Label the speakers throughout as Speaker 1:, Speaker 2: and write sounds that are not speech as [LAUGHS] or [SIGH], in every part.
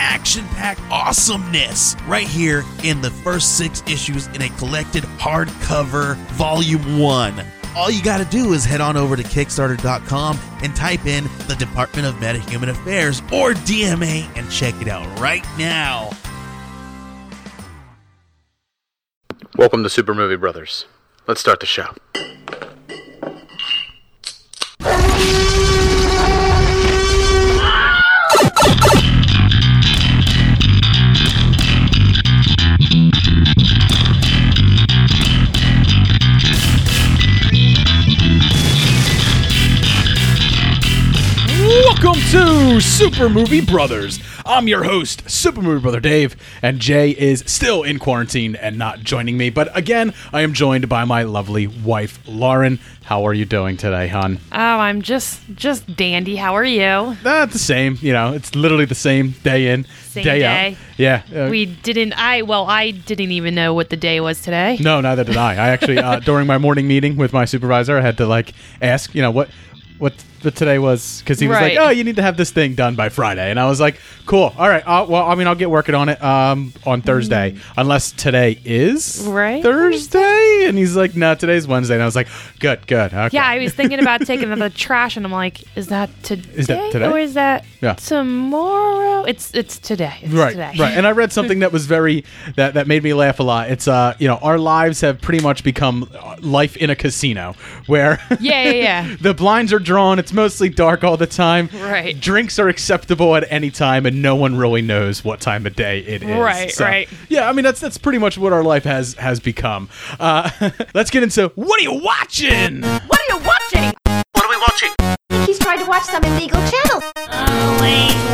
Speaker 1: action packed awesomeness right here in the first six issues in a collected hardcover volume one. All you got to do is head on over to Kickstarter.com and type in the Department of Metahuman Affairs or DMA and check it out right now.
Speaker 2: Welcome to Super Movie Brothers. Let's start the show.
Speaker 3: To Super Movie Brothers. I'm your host, Super Movie Brother Dave, and Jay is still in quarantine and not joining me. But again, I am joined by my lovely wife, Lauren. How are you doing today, hon?
Speaker 4: Oh, I'm just just dandy. How are you?
Speaker 3: Not the same. You know, it's literally the same day in,
Speaker 4: Same
Speaker 3: day,
Speaker 4: day.
Speaker 3: out. Yeah. uh,
Speaker 4: We didn't. I well, I didn't even know what the day was today.
Speaker 3: no, neither did I. I actually, uh, during my morning meeting with my supervisor, I had to like ask, you know, what, what, what today was because he was
Speaker 4: Right.
Speaker 3: like, "Oh, you need to have this thing done by Friday," and I was like, "Cool, all right. Uh, well, I mean, I'll get working on it um, on Thursday, unless today is
Speaker 4: Right.
Speaker 3: Thursday." And he's like, "No, today's Wednesday," and I was like, "Good, good, okay."
Speaker 4: Yeah, I was thinking about taking out the trash, and I'm like, is that today,
Speaker 3: Is that today?
Speaker 4: or is that
Speaker 3: Yeah.
Speaker 4: tomorrow? It's it's today. It's
Speaker 3: right
Speaker 4: today.
Speaker 3: right and i read something that was very that that made me laugh a lot it's uh you know our lives have pretty much become uh, life in a casino where
Speaker 4: Yeah, yeah, yeah. [LAUGHS]
Speaker 3: the blinds are drawn it's mostly dark all the time
Speaker 4: Right.
Speaker 3: drinks are acceptable at any time and no one really knows what time of day it is
Speaker 4: Right,
Speaker 3: So,
Speaker 4: right.
Speaker 3: yeah i mean that's that's pretty much what our life has has become uh [LAUGHS] let's get into what are you watching
Speaker 5: What are you watching?
Speaker 2: What are we watching?
Speaker 5: He's trying to watch some illegal channel.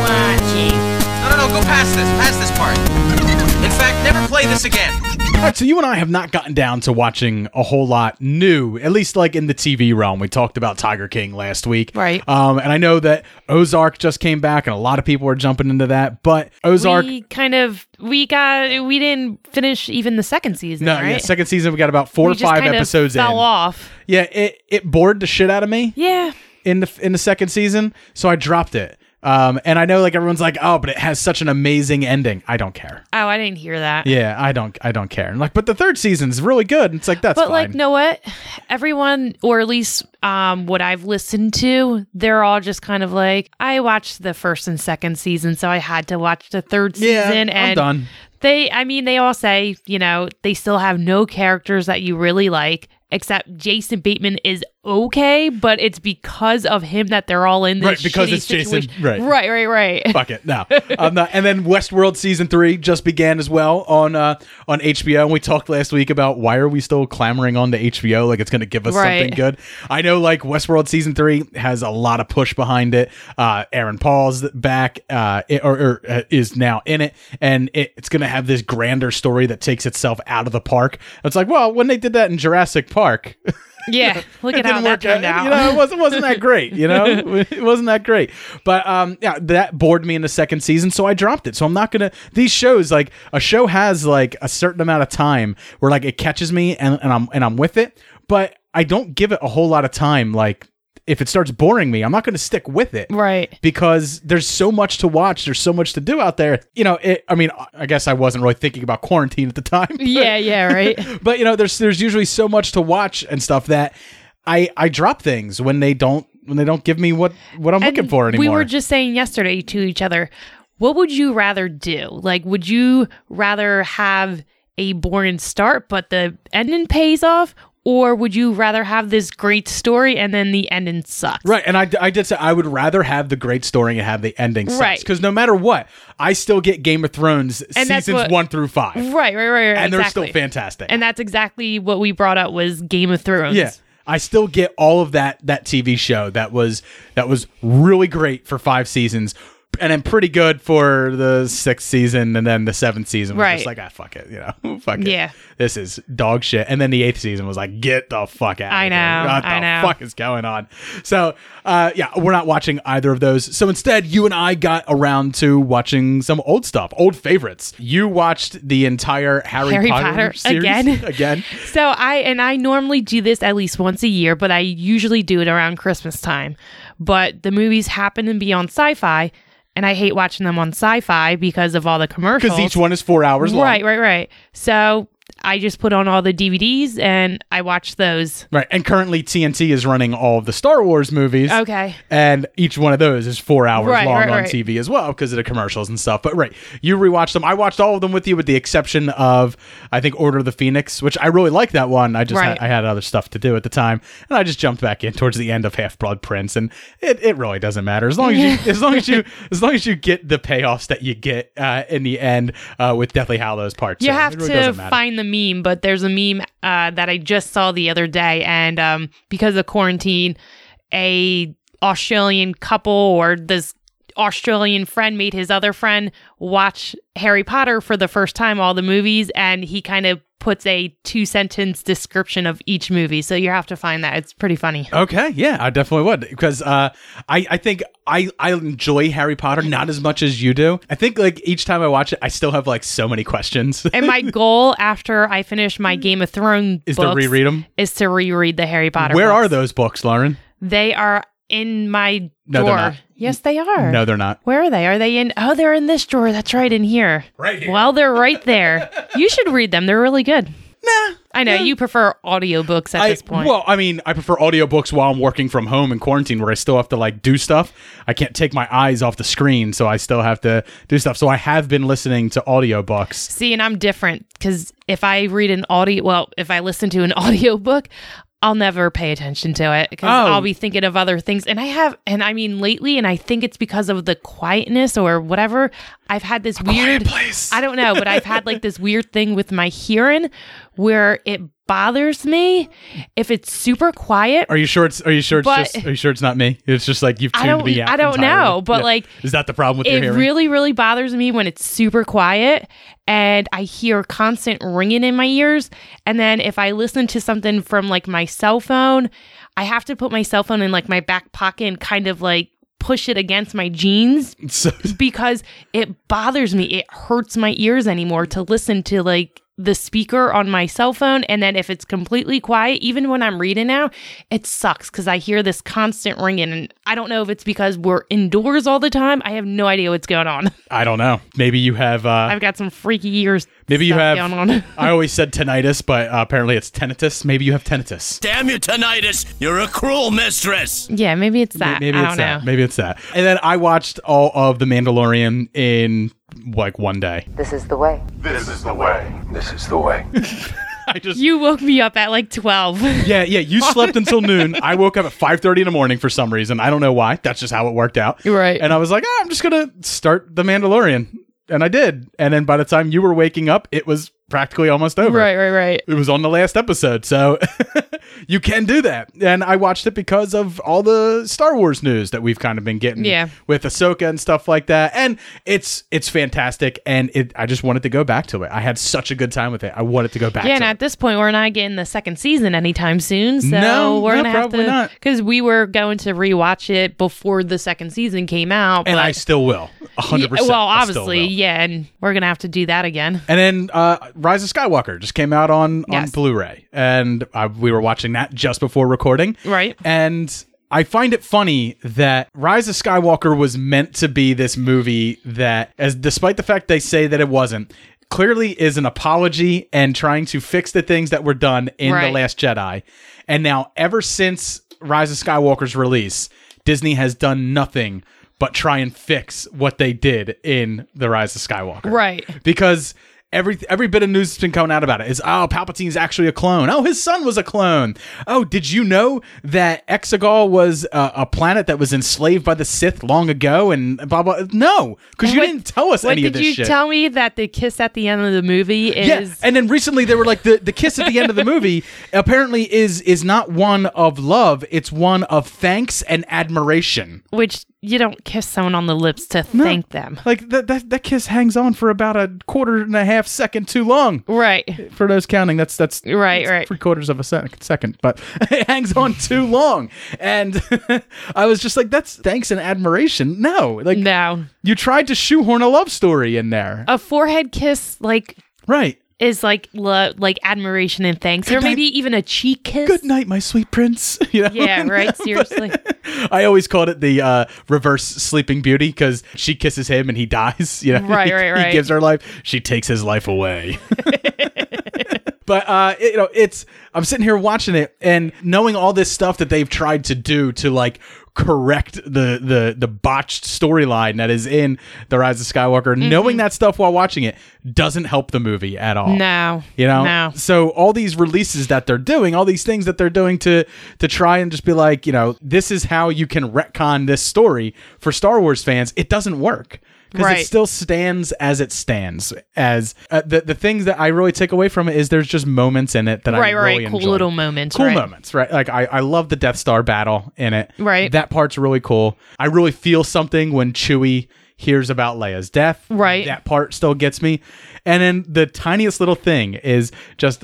Speaker 6: No, no, no, go past this. Past this part. In fact, never play this again.
Speaker 3: All right, so you and I have not gotten down to watching a whole lot new, at least like in the TV realm. We talked about Tiger King last week,
Speaker 4: Right.
Speaker 3: Um, and I know that Ozark just came back, and a lot of people are jumping into that. But Ozark,
Speaker 4: We kind of we got we didn't finish even the second season.
Speaker 3: no,
Speaker 4: right?
Speaker 3: yeah, second season we got about four
Speaker 4: we
Speaker 3: or five
Speaker 4: kind of
Speaker 3: episodes
Speaker 4: fell
Speaker 3: in.
Speaker 4: off.
Speaker 3: Yeah, it it bored the shit out of me
Speaker 4: Yeah.
Speaker 3: in the in the second season, so I dropped it. Um, and I know like everyone's like, oh, but it has such an amazing ending. I don't care.
Speaker 4: Oh, I didn't hear that.
Speaker 3: Yeah, I don't I don't care. And like, but the third season's really good. It's like that's
Speaker 4: But
Speaker 3: fine.
Speaker 4: like, know what? Everyone, or at least um, what I've listened to, they're all just kind of like, I watched the first and second season, so I had to watch the third
Speaker 3: Yeah,
Speaker 4: season.
Speaker 3: I'm
Speaker 4: and
Speaker 3: done.
Speaker 4: They, I mean, they all say, you know, they still have no characters that you really like, except Jason Bateman is okay, but it's because of him that they're all in this
Speaker 3: Right, because it's Jason- right.
Speaker 4: right, right, right. [LAUGHS]
Speaker 3: Fuck it, no. I'm not. And then Westworld season three just began as well on uh, on HBO. And we talked last week about why are we still clamoring on the HBO like it's going to give us
Speaker 4: Right.
Speaker 3: something good. I know like Westworld season three has a lot of push behind it. Uh, Aaron Paul's back, uh, or, or uh, is now in it, and it, it's going to have this grander story that takes itself out of the park. It's like, well, when they did that in Jurassic Park. [LAUGHS]
Speaker 4: Yeah, [LAUGHS] look
Speaker 3: it
Speaker 4: at how that turned
Speaker 3: out.
Speaker 4: out.
Speaker 3: You know, it wasn't wasn't that great. You know, [LAUGHS] it wasn't that great. But um, yeah, that bored me in the second season, so I dropped it. So I'm not gonna. These shows, like a show, has like a certain amount of time where like it catches me and, and I'm and I'm with it, but I don't give it a whole lot of time. Like if it starts boring me, I'm not gonna stick with it
Speaker 4: right.
Speaker 3: because there's so much to watch. There's so much to do out there. You know, it, I mean, I guess I wasn't really thinking about quarantine at the time. [LAUGHS]
Speaker 4: Yeah, yeah, right. [LAUGHS]
Speaker 3: but you know there's there's usually so much to watch and stuff that I I drop things when they don't when they don't give me what what I'm looking
Speaker 4: And
Speaker 3: for anymore.
Speaker 4: We were just saying yesterday to each other, what would you rather do? Like, would you rather have a boring start, but the ending pays off? Or would you rather have this great story and then the ending sucks?
Speaker 3: Right, and I, I did say I would rather have the great story and have the ending sucks.
Speaker 4: Right.
Speaker 3: because no matter what, I still get Game of Thrones
Speaker 4: And
Speaker 3: seasons
Speaker 4: what-
Speaker 3: one through five,
Speaker 4: Right, right, right, right.
Speaker 3: and they're still fantastic.
Speaker 4: And that's exactly what we brought up was Game of Thrones.
Speaker 3: Yeah. I still get all of that that TV show that was that was really great for five seasons. And then pretty good for the sixth season, and then the seventh season was
Speaker 4: Right.
Speaker 3: just like, ah, fuck it, you know, [LAUGHS] fuck it.
Speaker 4: Yeah.
Speaker 3: this is dog shit. And then the eighth season was like, get the fuck out.
Speaker 4: I
Speaker 3: of here.
Speaker 4: know,
Speaker 3: what
Speaker 4: I
Speaker 3: the
Speaker 4: know.
Speaker 3: fuck is going on? So, uh, yeah, we're not watching either of those. So instead, you and I got around to watching some old stuff, old favorites. You watched the entire Harry,
Speaker 4: Harry
Speaker 3: Potter,
Speaker 4: Potter
Speaker 3: series
Speaker 4: again. [LAUGHS]
Speaker 3: again. [LAUGHS]
Speaker 4: So I and I normally do this at least once a year, but I usually do it around Christmas time. But the movies happen to be on Syfy, and I hate watching them on Syfy because of all the commercials.
Speaker 3: Because each one is four hours long.
Speaker 4: Right, right, right. So I just put on all the DVDs and I watch those.
Speaker 3: Right. And currently TNT is running all of the Star Wars movies.
Speaker 4: Okay.
Speaker 3: And each one of those is four hours
Speaker 4: Right,
Speaker 3: long
Speaker 4: right,
Speaker 3: on
Speaker 4: right.
Speaker 3: TV as well because of the commercials and stuff. But right, you rewatched them. I watched all of them with you, with the exception of I think Order of the Phoenix, which I really liked that one. I just had, I had other stuff to do at the time, and I just jumped back in towards the end of Half Blood Prince, and it, it really doesn't matter as long as you [LAUGHS] as long as you as long as you get the payoffs that you get uh, in the end uh, with Deathly Hallows Part.
Speaker 4: You have
Speaker 3: It really
Speaker 4: to find the meme, but there's a meme uh, that I just saw the other day, and um, because of quarantine, a Australian couple or this Australian friend made his other friend watch Harry Potter for the first time, all the movies, and he kind of puts a two sentence description of each movie. So you have to find that. It's pretty funny.
Speaker 3: Okay, yeah, I definitely would because uh, I I think I I enjoy Harry Potter not as much as you do. I think like each time I watch it, I still have like so many questions.
Speaker 4: And my [LAUGHS] goal after I finish my Game of Thrones
Speaker 3: Is to reread them,
Speaker 4: Is to reread the Harry Potter.
Speaker 3: Where are those books, Lauren?
Speaker 4: They are in my
Speaker 3: No, they're
Speaker 4: drawer.
Speaker 3: not.
Speaker 4: Yes, they are.
Speaker 3: No, they're not.
Speaker 4: Where are they? Are they in? Oh, they're in this drawer. That's right, in here.
Speaker 3: Right here.
Speaker 4: Well, they're right there. [LAUGHS] you should read them. They're really good. Nah. I know you prefer audiobooks at
Speaker 3: I,
Speaker 4: this point.
Speaker 3: well, I mean, I prefer audiobooks while I'm working from home in quarantine where I still have to like do stuff. I can't take my eyes off the screen, so I still have to do stuff. So I have been listening to audiobooks.
Speaker 4: See, and I'm different because if I read an audio, well, if I listen to an [LAUGHS] audiobook, I'll never pay attention to it because
Speaker 3: Oh.
Speaker 4: I'll be thinking of other things. And I have, and I mean, lately, and I think it's because of the quietness or whatever. I've had this weird,
Speaker 3: place.
Speaker 4: I don't know, but I've had like this weird thing with my hearing where it bothers me if it's super quiet.
Speaker 3: Are you sure it's Are you sure it's just Are you sure it's not me? It's just like you've tuned me out.
Speaker 4: I don't
Speaker 3: entirely.
Speaker 4: know, but, like,
Speaker 3: is that the problem with your
Speaker 4: it
Speaker 3: hearing?
Speaker 4: really really bothers me when it's super quiet and i hear constant ringing in my ears and then if i listen to something from like my cell phone i have to put my cell phone in like my back pocket and kind of like push it against my jeans [LAUGHS] because it bothers me it hurts my ears anymore to listen to like the speaker on my cell phone and then if it's completely quiet even when i'm reading now it sucks because i hear this constant ringing and i don't know if it's because we're indoors all the time i have no idea what's going on [LAUGHS]
Speaker 3: I don't know. Maybe you have. Uh,
Speaker 4: i've got some freaky ears
Speaker 3: maybe you have.
Speaker 4: going on [LAUGHS]
Speaker 3: I always said tinnitus, but uh, apparently it's tinnitus. Maybe you have tinnitus.
Speaker 7: Damn you, tinnitus! You're a cruel mistress!
Speaker 4: yeah maybe it's that
Speaker 3: Maybe
Speaker 4: i
Speaker 3: it's
Speaker 4: don't
Speaker 3: that.
Speaker 4: know
Speaker 3: Maybe it's that. And then I watched all of The Mandalorian in like one day.
Speaker 8: This is the way.
Speaker 9: This is the way. This is the way. [LAUGHS] [LAUGHS]
Speaker 3: I just
Speaker 4: you woke me up at like 12
Speaker 3: yeah yeah. You slept until noon. I woke up at five thirty in the morning for some reason. I don't know why. That's just how it worked out.
Speaker 4: Right.
Speaker 3: And I was like, ah, I'm just gonna start The Mandalorian, and I did. And then by the time you were waking up, it was practically almost over.
Speaker 4: right right right
Speaker 3: It was on the last episode, so [LAUGHS] you can do that. And I watched it because of all the Star Wars news that we've kind of been getting
Speaker 4: Yeah.
Speaker 3: with Ahsoka and stuff like that. And it's it's fantastic and it I just wanted to go back to it. I had such a good time with it. I wanted to go back
Speaker 4: yeah,
Speaker 3: to
Speaker 4: and
Speaker 3: it.
Speaker 4: at this point, we're not getting the second season anytime soon. So
Speaker 3: No,
Speaker 4: we're
Speaker 3: no,
Speaker 4: gonna have to
Speaker 3: not.
Speaker 4: because we were going to rewatch it before the second season came out.
Speaker 3: and I still will. a hundred
Speaker 4: Yeah,
Speaker 3: percent.
Speaker 4: Well, obviously, yeah, and we're gonna have to do that again.
Speaker 3: And then uh, Rise of Skywalker just came out on, on Blu-ray, and uh, we were watching that just before recording.
Speaker 4: Right.
Speaker 3: And I find it funny that Rise of Skywalker was meant to be this movie that, as despite the fact they say that it wasn't, clearly is an apology and trying to fix the things that were done in
Speaker 4: Right.
Speaker 3: the Last Jedi. And now, ever since Rise of Skywalker's release, Disney has done nothing but try and fix what they did in the Rise of Skywalker
Speaker 4: Right.
Speaker 3: because every every bit of news that's been coming out about it is oh Palpatine's actually a clone. Oh, his son was a clone. Oh, did you know that Exegol was a, a planet that was enslaved by the Sith long ago? And blah blah. No, because you didn't tell us any
Speaker 4: did
Speaker 3: of this Did
Speaker 4: you
Speaker 3: shit.
Speaker 4: tell me that the kiss at the end of the movie is?
Speaker 3: yeah, and then recently they were like the, the kiss at the end of the movie apparently is is not one of love, it's one of thanks and admiration.
Speaker 4: which you don't kiss someone on the lips to thank them.
Speaker 3: Like that, that that kiss hangs on for about a quarter and a half second too long.
Speaker 4: Right.
Speaker 3: For those counting, that's that's
Speaker 4: Right,
Speaker 3: that's
Speaker 4: right.
Speaker 3: three quarters of a sec- second, but [LAUGHS] it hangs on too long. And [LAUGHS] I was just like, that's thanks and admiration. No, like
Speaker 4: No.
Speaker 3: you tried to shoehorn a love story in there,
Speaker 4: A forehead kiss like
Speaker 3: right?
Speaker 4: Is like lo- like admiration and thanks, or
Speaker 3: Good night.
Speaker 4: maybe even a cheek kiss.
Speaker 3: Good night, my sweet prince. [LAUGHS] You know?
Speaker 4: Yeah, right. [LAUGHS] Seriously.
Speaker 3: I always called it the uh, reverse Sleeping Beauty because she kisses him and he [LAUGHS] dies. You know,
Speaker 4: Right,
Speaker 3: He-
Speaker 4: right,
Speaker 3: He gives her life. She takes his life away. but uh, it- you know, it's I'm sitting here watching it and knowing all this stuff that they've tried to do to like correct the the the botched storyline that is in the Rise of Skywalker.
Speaker 4: Mm-hmm.
Speaker 3: Knowing that stuff while watching it doesn't help the movie at all.
Speaker 4: No.
Speaker 3: You know,
Speaker 4: No.
Speaker 3: so all these releases that they're doing, all these things that they're doing to to try and just be like, you know, this is how you can retcon this story for Star Wars fans. It doesn't work because it still stands as it stands. As uh, the the things that I really take away from it is there's just moments in it that I
Speaker 4: Right,
Speaker 3: really
Speaker 4: right. Cool
Speaker 3: enjoy.
Speaker 4: little moments.
Speaker 3: Cool
Speaker 4: right.
Speaker 3: moments, right? Like I, I love the Death Star battle in it.
Speaker 4: Right.
Speaker 3: That part's really cool. I really feel something when Chewie hears about Leia's death.
Speaker 4: Right.
Speaker 3: That part still gets me. And then the tiniest little thing is just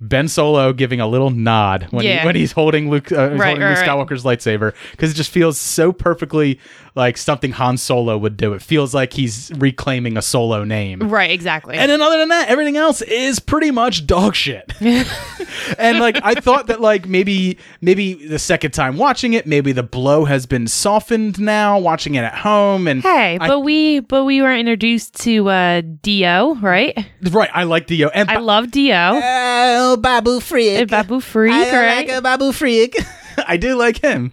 Speaker 3: Ben Solo giving a little nod when,
Speaker 4: Yeah.
Speaker 3: he, when he's holding Luke, uh, he's
Speaker 4: Right,
Speaker 3: holding
Speaker 4: right,
Speaker 3: Luke
Speaker 4: right.
Speaker 3: Skywalker's lightsaber because it just feels so perfectly like something Han Solo would do. It feels like he's reclaiming a Solo name.
Speaker 4: Right. Exactly.
Speaker 3: And then other than that, everything else is pretty much dog shit. [LAUGHS] and like I thought that like maybe maybe the second time watching it, maybe the blow has been softened now watching it at home and
Speaker 4: hey,
Speaker 3: I-
Speaker 4: but we but we were introduced to uh D-O, right?
Speaker 3: right, I like D-O and
Speaker 4: I love D-O.
Speaker 3: Oh, Babu
Speaker 4: Frik. Babu Frik, I right?
Speaker 3: a Babu Frik. [LAUGHS] [LAUGHS] I do like him.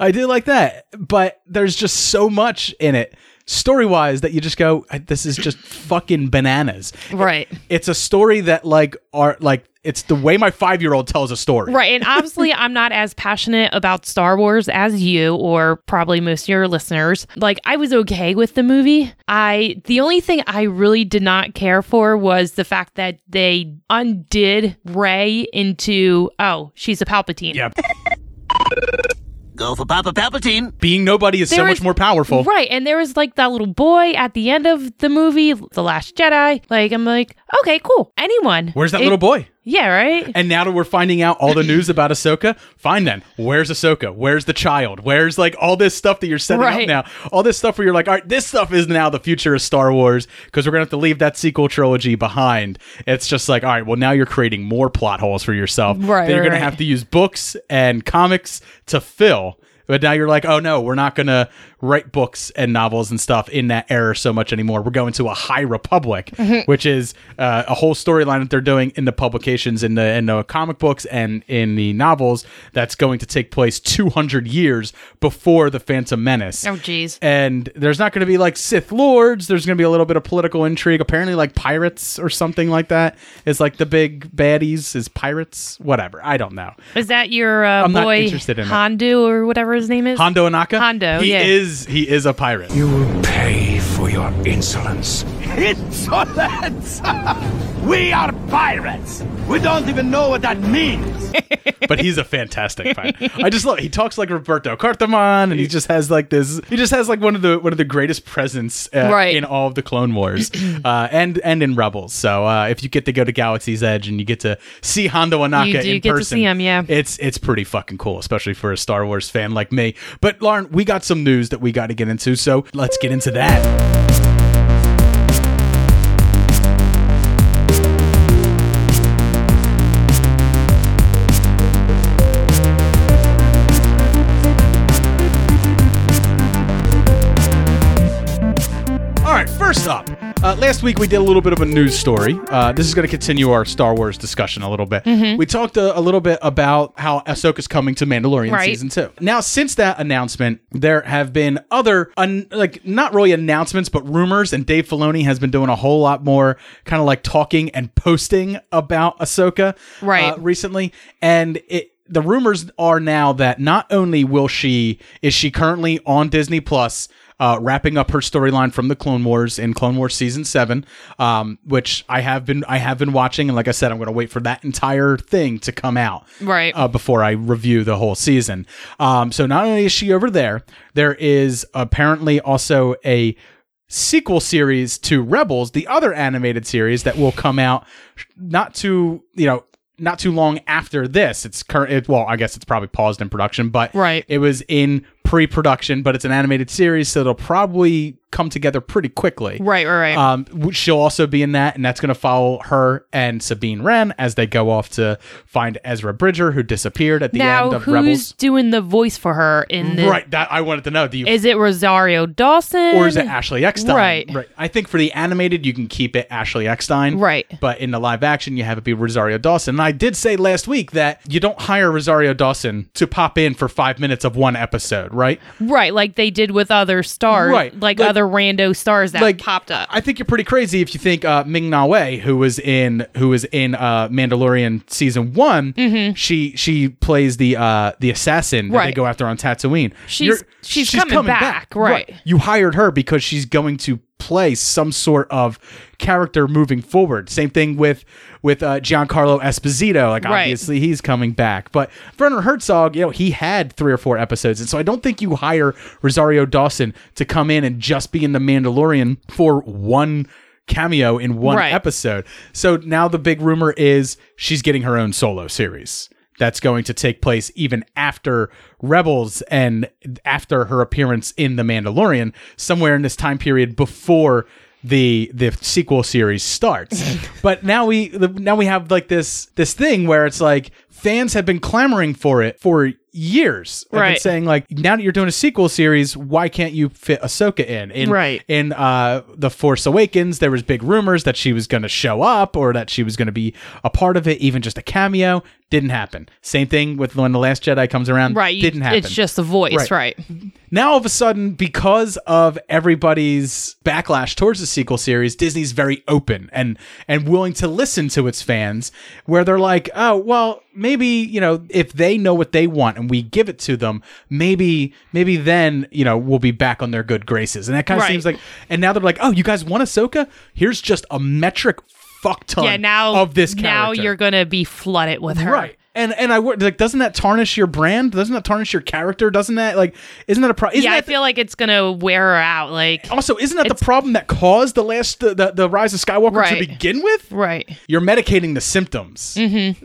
Speaker 3: I do like that. But there's just so much in it, story wise, that you just go, this is just fucking bananas.
Speaker 4: Right.
Speaker 3: It's a story that like are like it's the way my five year old tells a story.
Speaker 4: Right. And obviously, I'm not as passionate about Star Wars as you, or probably most of your listeners. Like, I was okay with the movie. I, the only thing I really did not care for was the fact that they undid Rey into, oh, she's a Palpatine.
Speaker 3: Yeah.
Speaker 7: Go for Papa Palpatine.
Speaker 3: Being nobody is so
Speaker 4: There
Speaker 3: much more powerful.
Speaker 4: Right. And there was like that little boy at the end of the movie, The Last Jedi. Like, I'm like, okay, cool. Anyone.
Speaker 3: Where's that
Speaker 4: It-
Speaker 3: little boy?
Speaker 4: Yeah, right?
Speaker 3: And now that we're finding out all the [CLEARS THROAT] news about Ahsoka, fine then. Where's Ahsoka? Where's the child? Where's like all this stuff that you're setting
Speaker 4: Right.
Speaker 3: up now? All this stuff where you're like, all right, this stuff is now the future of Star Wars because we're gonna have to leave that sequel trilogy behind. It's just like, all right, well now you're creating more plot holes for yourself
Speaker 4: Right,
Speaker 3: that you're gonna
Speaker 4: right.
Speaker 3: have to use books and comics to fill. But now you're like, oh no, we're not gonna write books and novels and stuff in that era so much anymore. We're going to a High Republic,
Speaker 4: Mm-hmm.
Speaker 3: which is uh, a whole storyline that they're doing in the publications, in the in the comic books and in the novels. That's going to take place 200 years before the Phantom Menace.
Speaker 4: Oh, jeez.
Speaker 3: And there's not going to be like Sith lords. There's going to be a little bit of political intrigue. Apparently, like pirates or something like that is like the big baddies is pirates. Whatever. I don't know.
Speaker 4: Is that your uh,
Speaker 3: I'm not
Speaker 4: boy
Speaker 3: interested in it.
Speaker 4: Hondo or whatever his name is?
Speaker 3: Hondo Ohnaka.
Speaker 4: Hondo,
Speaker 3: He
Speaker 4: yeah.
Speaker 3: is he is a pirate.
Speaker 9: You will pay for your insolence.
Speaker 7: Insolence! [LAUGHS] we are pirates! We don't even know what that means! [LAUGHS]
Speaker 3: but he's a fantastic pirate. I just love. He talks like Roberto Cartamon, and he just has like this. He just has like one of the one of the greatest presence uh,
Speaker 4: Right.
Speaker 3: in all of the Clone Wars, [CLEARS THROAT] uh, and and in Rebels. So uh, if you get to go to Galaxy's Edge and you get to see Hondo Ohnaka
Speaker 4: You do
Speaker 3: in
Speaker 4: get to
Speaker 3: person,
Speaker 4: see him, yeah.
Speaker 3: it's it's pretty fucking cool, especially for a Star Wars fan like me. But Lauren, we got some news that we got to get into, so let's get into that. Last week we did a little bit of a news story. Uh, this is going to continue our Star Wars discussion a little bit. We talked a, a little bit about how Ahsoka's coming to Mandalorian
Speaker 4: Right.
Speaker 3: season two. Now, since that announcement, there have been other, un- like not really announcements, but rumors, and Dave Filoni has been doing a whole lot more kind of like talking and posting about Ahsoka
Speaker 4: Right.
Speaker 3: uh, recently, and it. The rumors are now that not only will she is she currently on Disney Plus uh, wrapping up her storyline from the Clone Wars in Clone Wars season seven, um, which I have been I have been watching, and like I said, I'm going to wait for that entire thing to come out
Speaker 4: Right.
Speaker 3: uh, before I review the whole season. Um, so not only is she over there, there is apparently also a sequel series to Rebels, the other animated series that will come out not too, you know, not too long after this. It's current. It, well, I guess it's probably paused in production, but
Speaker 4: Right.
Speaker 3: it was in pre-production. But it's an animated series, so it'll probably come together pretty quickly.
Speaker 4: Right, right, right.
Speaker 3: Um, she'll also be in that, and that's going to follow her and Sabine Wren as they go off to find Ezra Bridger, who disappeared at the
Speaker 4: now,
Speaker 3: end of
Speaker 4: who's
Speaker 3: Rebels.
Speaker 4: doing the voice for her in the?
Speaker 3: Right, that I wanted to know. Do you
Speaker 4: Is it Rosario Dawson
Speaker 3: or is it Ashley Eckstein?
Speaker 4: Right.
Speaker 3: Right. I think for the animated, you can keep it Ashley Eckstein.
Speaker 4: Right.
Speaker 3: But in the live action, you have it be Rosario Dawson. And I did say last week that you don't hire Rosario Dawson to pop in for five minutes of one episode, right?
Speaker 4: Right, like they did with other stars,
Speaker 3: Right.
Speaker 4: like,
Speaker 3: Like-
Speaker 4: other rando stars that like, popped up.
Speaker 3: I think you're pretty crazy if you think uh, Ming-Na Wen, who was in who was in uh, Mandalorian season one, she she plays the uh, the assassin that they
Speaker 4: Mm-hmm.
Speaker 3: Go after on Tatooine.
Speaker 4: She's-
Speaker 3: You're-
Speaker 4: she's coming back, right.
Speaker 3: You hired her because she's going to play some sort of character moving forward. Same thing with with uh, Giancarlo Esposito. Like
Speaker 4: Right.
Speaker 3: obviously he's coming back, but Werner Herzog, you know, he had three or four episodes, and so I don't think you hire Rosario Dawson to come in and just be in the Mandalorian for one cameo in one
Speaker 4: Right.
Speaker 3: episode. So now the big rumor is she's getting her own solo series. That's going to take place even after Rebels and after her appearance in The Mandalorian, somewhere in this time period before the the sequel series starts. [LAUGHS] but now we now we have like this this thing where it's like fans have been clamoring for it for years.
Speaker 4: Right.
Speaker 3: saying like now that you're doing a sequel series, why can't you fit Ahsoka in? in
Speaker 4: Right.
Speaker 3: in uh the Force Awakens, there was big rumors that she was going to show up or that she was going to be a part of it, even just a cameo. Didn't happen. Same thing with when the Last Jedi comes around.
Speaker 4: right,
Speaker 3: Didn't happen.
Speaker 4: It's just a voice,
Speaker 3: Right.
Speaker 4: right?
Speaker 3: now all of a sudden, because of everybody's backlash towards the sequel series, Disney's very open and and willing to listen to its fans. Where they're like, oh well, maybe you know if they know what they want and we give it to them, maybe maybe then you know we'll be back on their good graces. And that kind of
Speaker 4: Right.
Speaker 3: seems like. And now they're like, oh, you guys want Ahsoka? Here's just a metric fuck ton
Speaker 4: yeah, now
Speaker 3: of this character.
Speaker 4: now you're gonna be flooded with her.
Speaker 3: Right. And and I like doesn't that tarnish your brand? Doesn't that tarnish your character? Doesn't that like isn't that a problem?
Speaker 4: yeah, I feel like it's gonna wear her out. Like,
Speaker 3: also isn't that the problem that caused the last the, the, the rise of Skywalker to begin with?
Speaker 4: right,
Speaker 3: You're medicating the symptoms,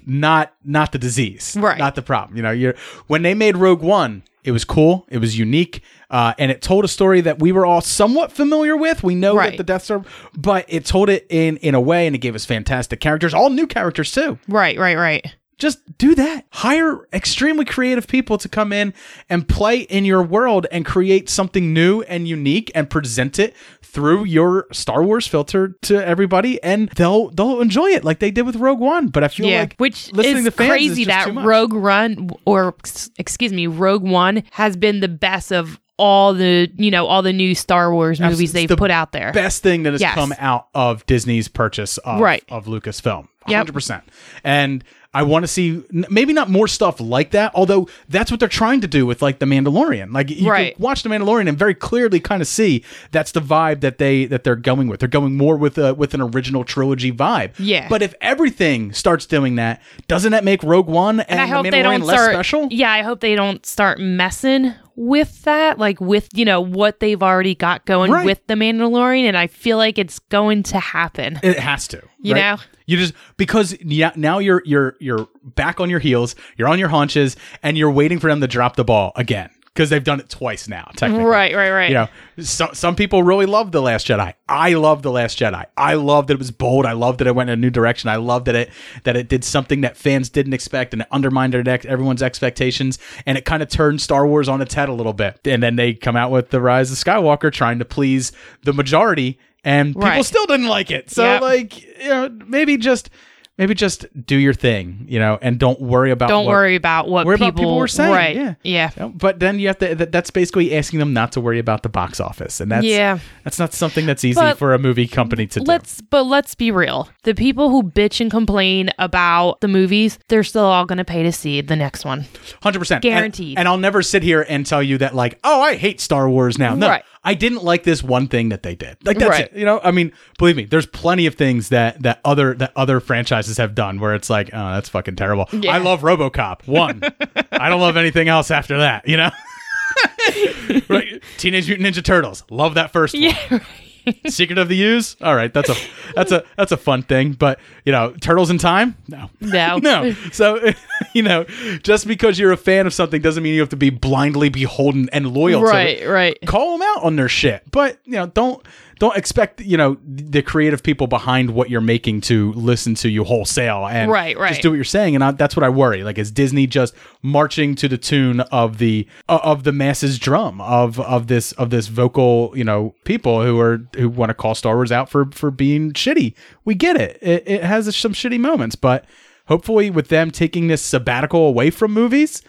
Speaker 3: not not the disease,
Speaker 4: Mm-hmm. Right.
Speaker 3: Not the problem. You know, you're when they made Rogue One, it was cool, it was unique, uh, and it told a story that we were all somewhat familiar with. We know that
Speaker 4: Right.
Speaker 3: the Death Star, but it told it in in a way, and it gave us fantastic characters, all new characters too.
Speaker 4: right, right, right.
Speaker 3: Just do that. Hire extremely creative people to come in and play in your world and create something new and unique and present it through your Star Wars filter to everybody and they'll they'll enjoy it like they did with Rogue One. But I feel
Speaker 4: yeah,
Speaker 3: like
Speaker 4: which
Speaker 3: listening
Speaker 4: is crazy
Speaker 3: is just
Speaker 4: that
Speaker 3: too much.
Speaker 4: Rogue Run or excuse me, Rogue One has been the best of all the you know all the new Star Wars movies
Speaker 3: It's
Speaker 4: they've
Speaker 3: the
Speaker 4: put out there.
Speaker 3: Best thing that has
Speaker 4: Yes.
Speaker 3: come out of Disney's purchase of,
Speaker 4: Right.
Speaker 3: of Lucasfilm. 100%. And I want to see maybe not more stuff like that, although that's what they're trying to do with like The Mandalorian. Like you
Speaker 4: Right.
Speaker 3: can watch The Mandalorian and very clearly kind of see that's the vibe that they that they're going with. They're going more with a with an original trilogy vibe.
Speaker 4: Yeah.
Speaker 3: But if everything starts doing that, doesn't that make Rogue One and,
Speaker 4: and I hope
Speaker 3: The
Speaker 4: they don't
Speaker 3: less
Speaker 4: start.
Speaker 3: special?
Speaker 4: Yeah, I hope they don't start messing with that, like with you know what they've already got going
Speaker 3: Right.
Speaker 4: with the Mandalorian, and I feel like it's going to happen.
Speaker 3: It has to.
Speaker 4: You
Speaker 3: right?
Speaker 4: know?
Speaker 3: You just because yeah, now you're you're you're back on your heels, you're on your haunches, and you're waiting for them to drop the ball again because they've done it twice now. Technically,
Speaker 4: Right, right, right.
Speaker 3: You know, so, some people really love the Last Jedi. I love the Last Jedi. I love that it was bold. I love that it went in a new direction. I love that it that it did something that fans didn't expect and it undermined everyone's expectations and it kind of turned Star Wars on its head a little bit. And then they come out with the Rise of Skywalker, trying to please the majority, and people
Speaker 4: Right.
Speaker 3: still didn't like it. So
Speaker 4: Yep.
Speaker 3: like you know maybe just maybe just do your thing, you know, and don't worry about
Speaker 4: Don't
Speaker 3: what-
Speaker 4: worry about what
Speaker 3: worry
Speaker 4: people,
Speaker 3: about people were saying.
Speaker 4: Right.
Speaker 3: Yeah.
Speaker 4: Yeah.
Speaker 3: you know, but then you have to. That, that's basically asking them not to worry about the box office, and that's
Speaker 4: Yeah.
Speaker 3: that's not something that's easy
Speaker 4: But
Speaker 3: for a movie company to do.
Speaker 4: Let's but let's be real. The people who bitch and complain about the movies, they're still all going to pay to see the next one.
Speaker 3: Hundred percent
Speaker 4: Guaranteed.
Speaker 3: And, and I'll never sit here and tell you that like, oh, I hate Star Wars now. No,
Speaker 4: Right.
Speaker 3: I didn't like this one thing that they did. Like that's
Speaker 4: Right.
Speaker 3: it. You know, I mean, believe me, there's plenty of things that that other that other franchises have done where it's like, oh, that's fucking terrible.
Speaker 4: Yeah.
Speaker 3: I love RoboCop. One. [LAUGHS] I don't love anything else after that, you know? [LAUGHS] right. Teenage Mutant Ninja Turtles. Love that first one.
Speaker 4: Yeah. [LAUGHS]
Speaker 3: Secret of the Ooze. All right, that's a that's a that's a fun thing, but you know, Turtles in Time? No.
Speaker 4: No. [LAUGHS]
Speaker 3: no. So, [LAUGHS] you know, just because you're a fan of something doesn't mean you have to be blindly beholden and loyal to
Speaker 4: Right, right.
Speaker 3: Call them out on their shit, but you know, don't don't expect you know the creative people behind what you're making to listen to you wholesale and
Speaker 4: Right, right.
Speaker 3: just do what you're saying. And I, that's what I worry. Like, is Disney just marching to the tune of the uh, of the masses drum of of this of this vocal you know people who are who want to call Star Wars out for for being shitty? We get it. It, it has some shitty moments, but hopefully with them taking this sabbatical away from movies,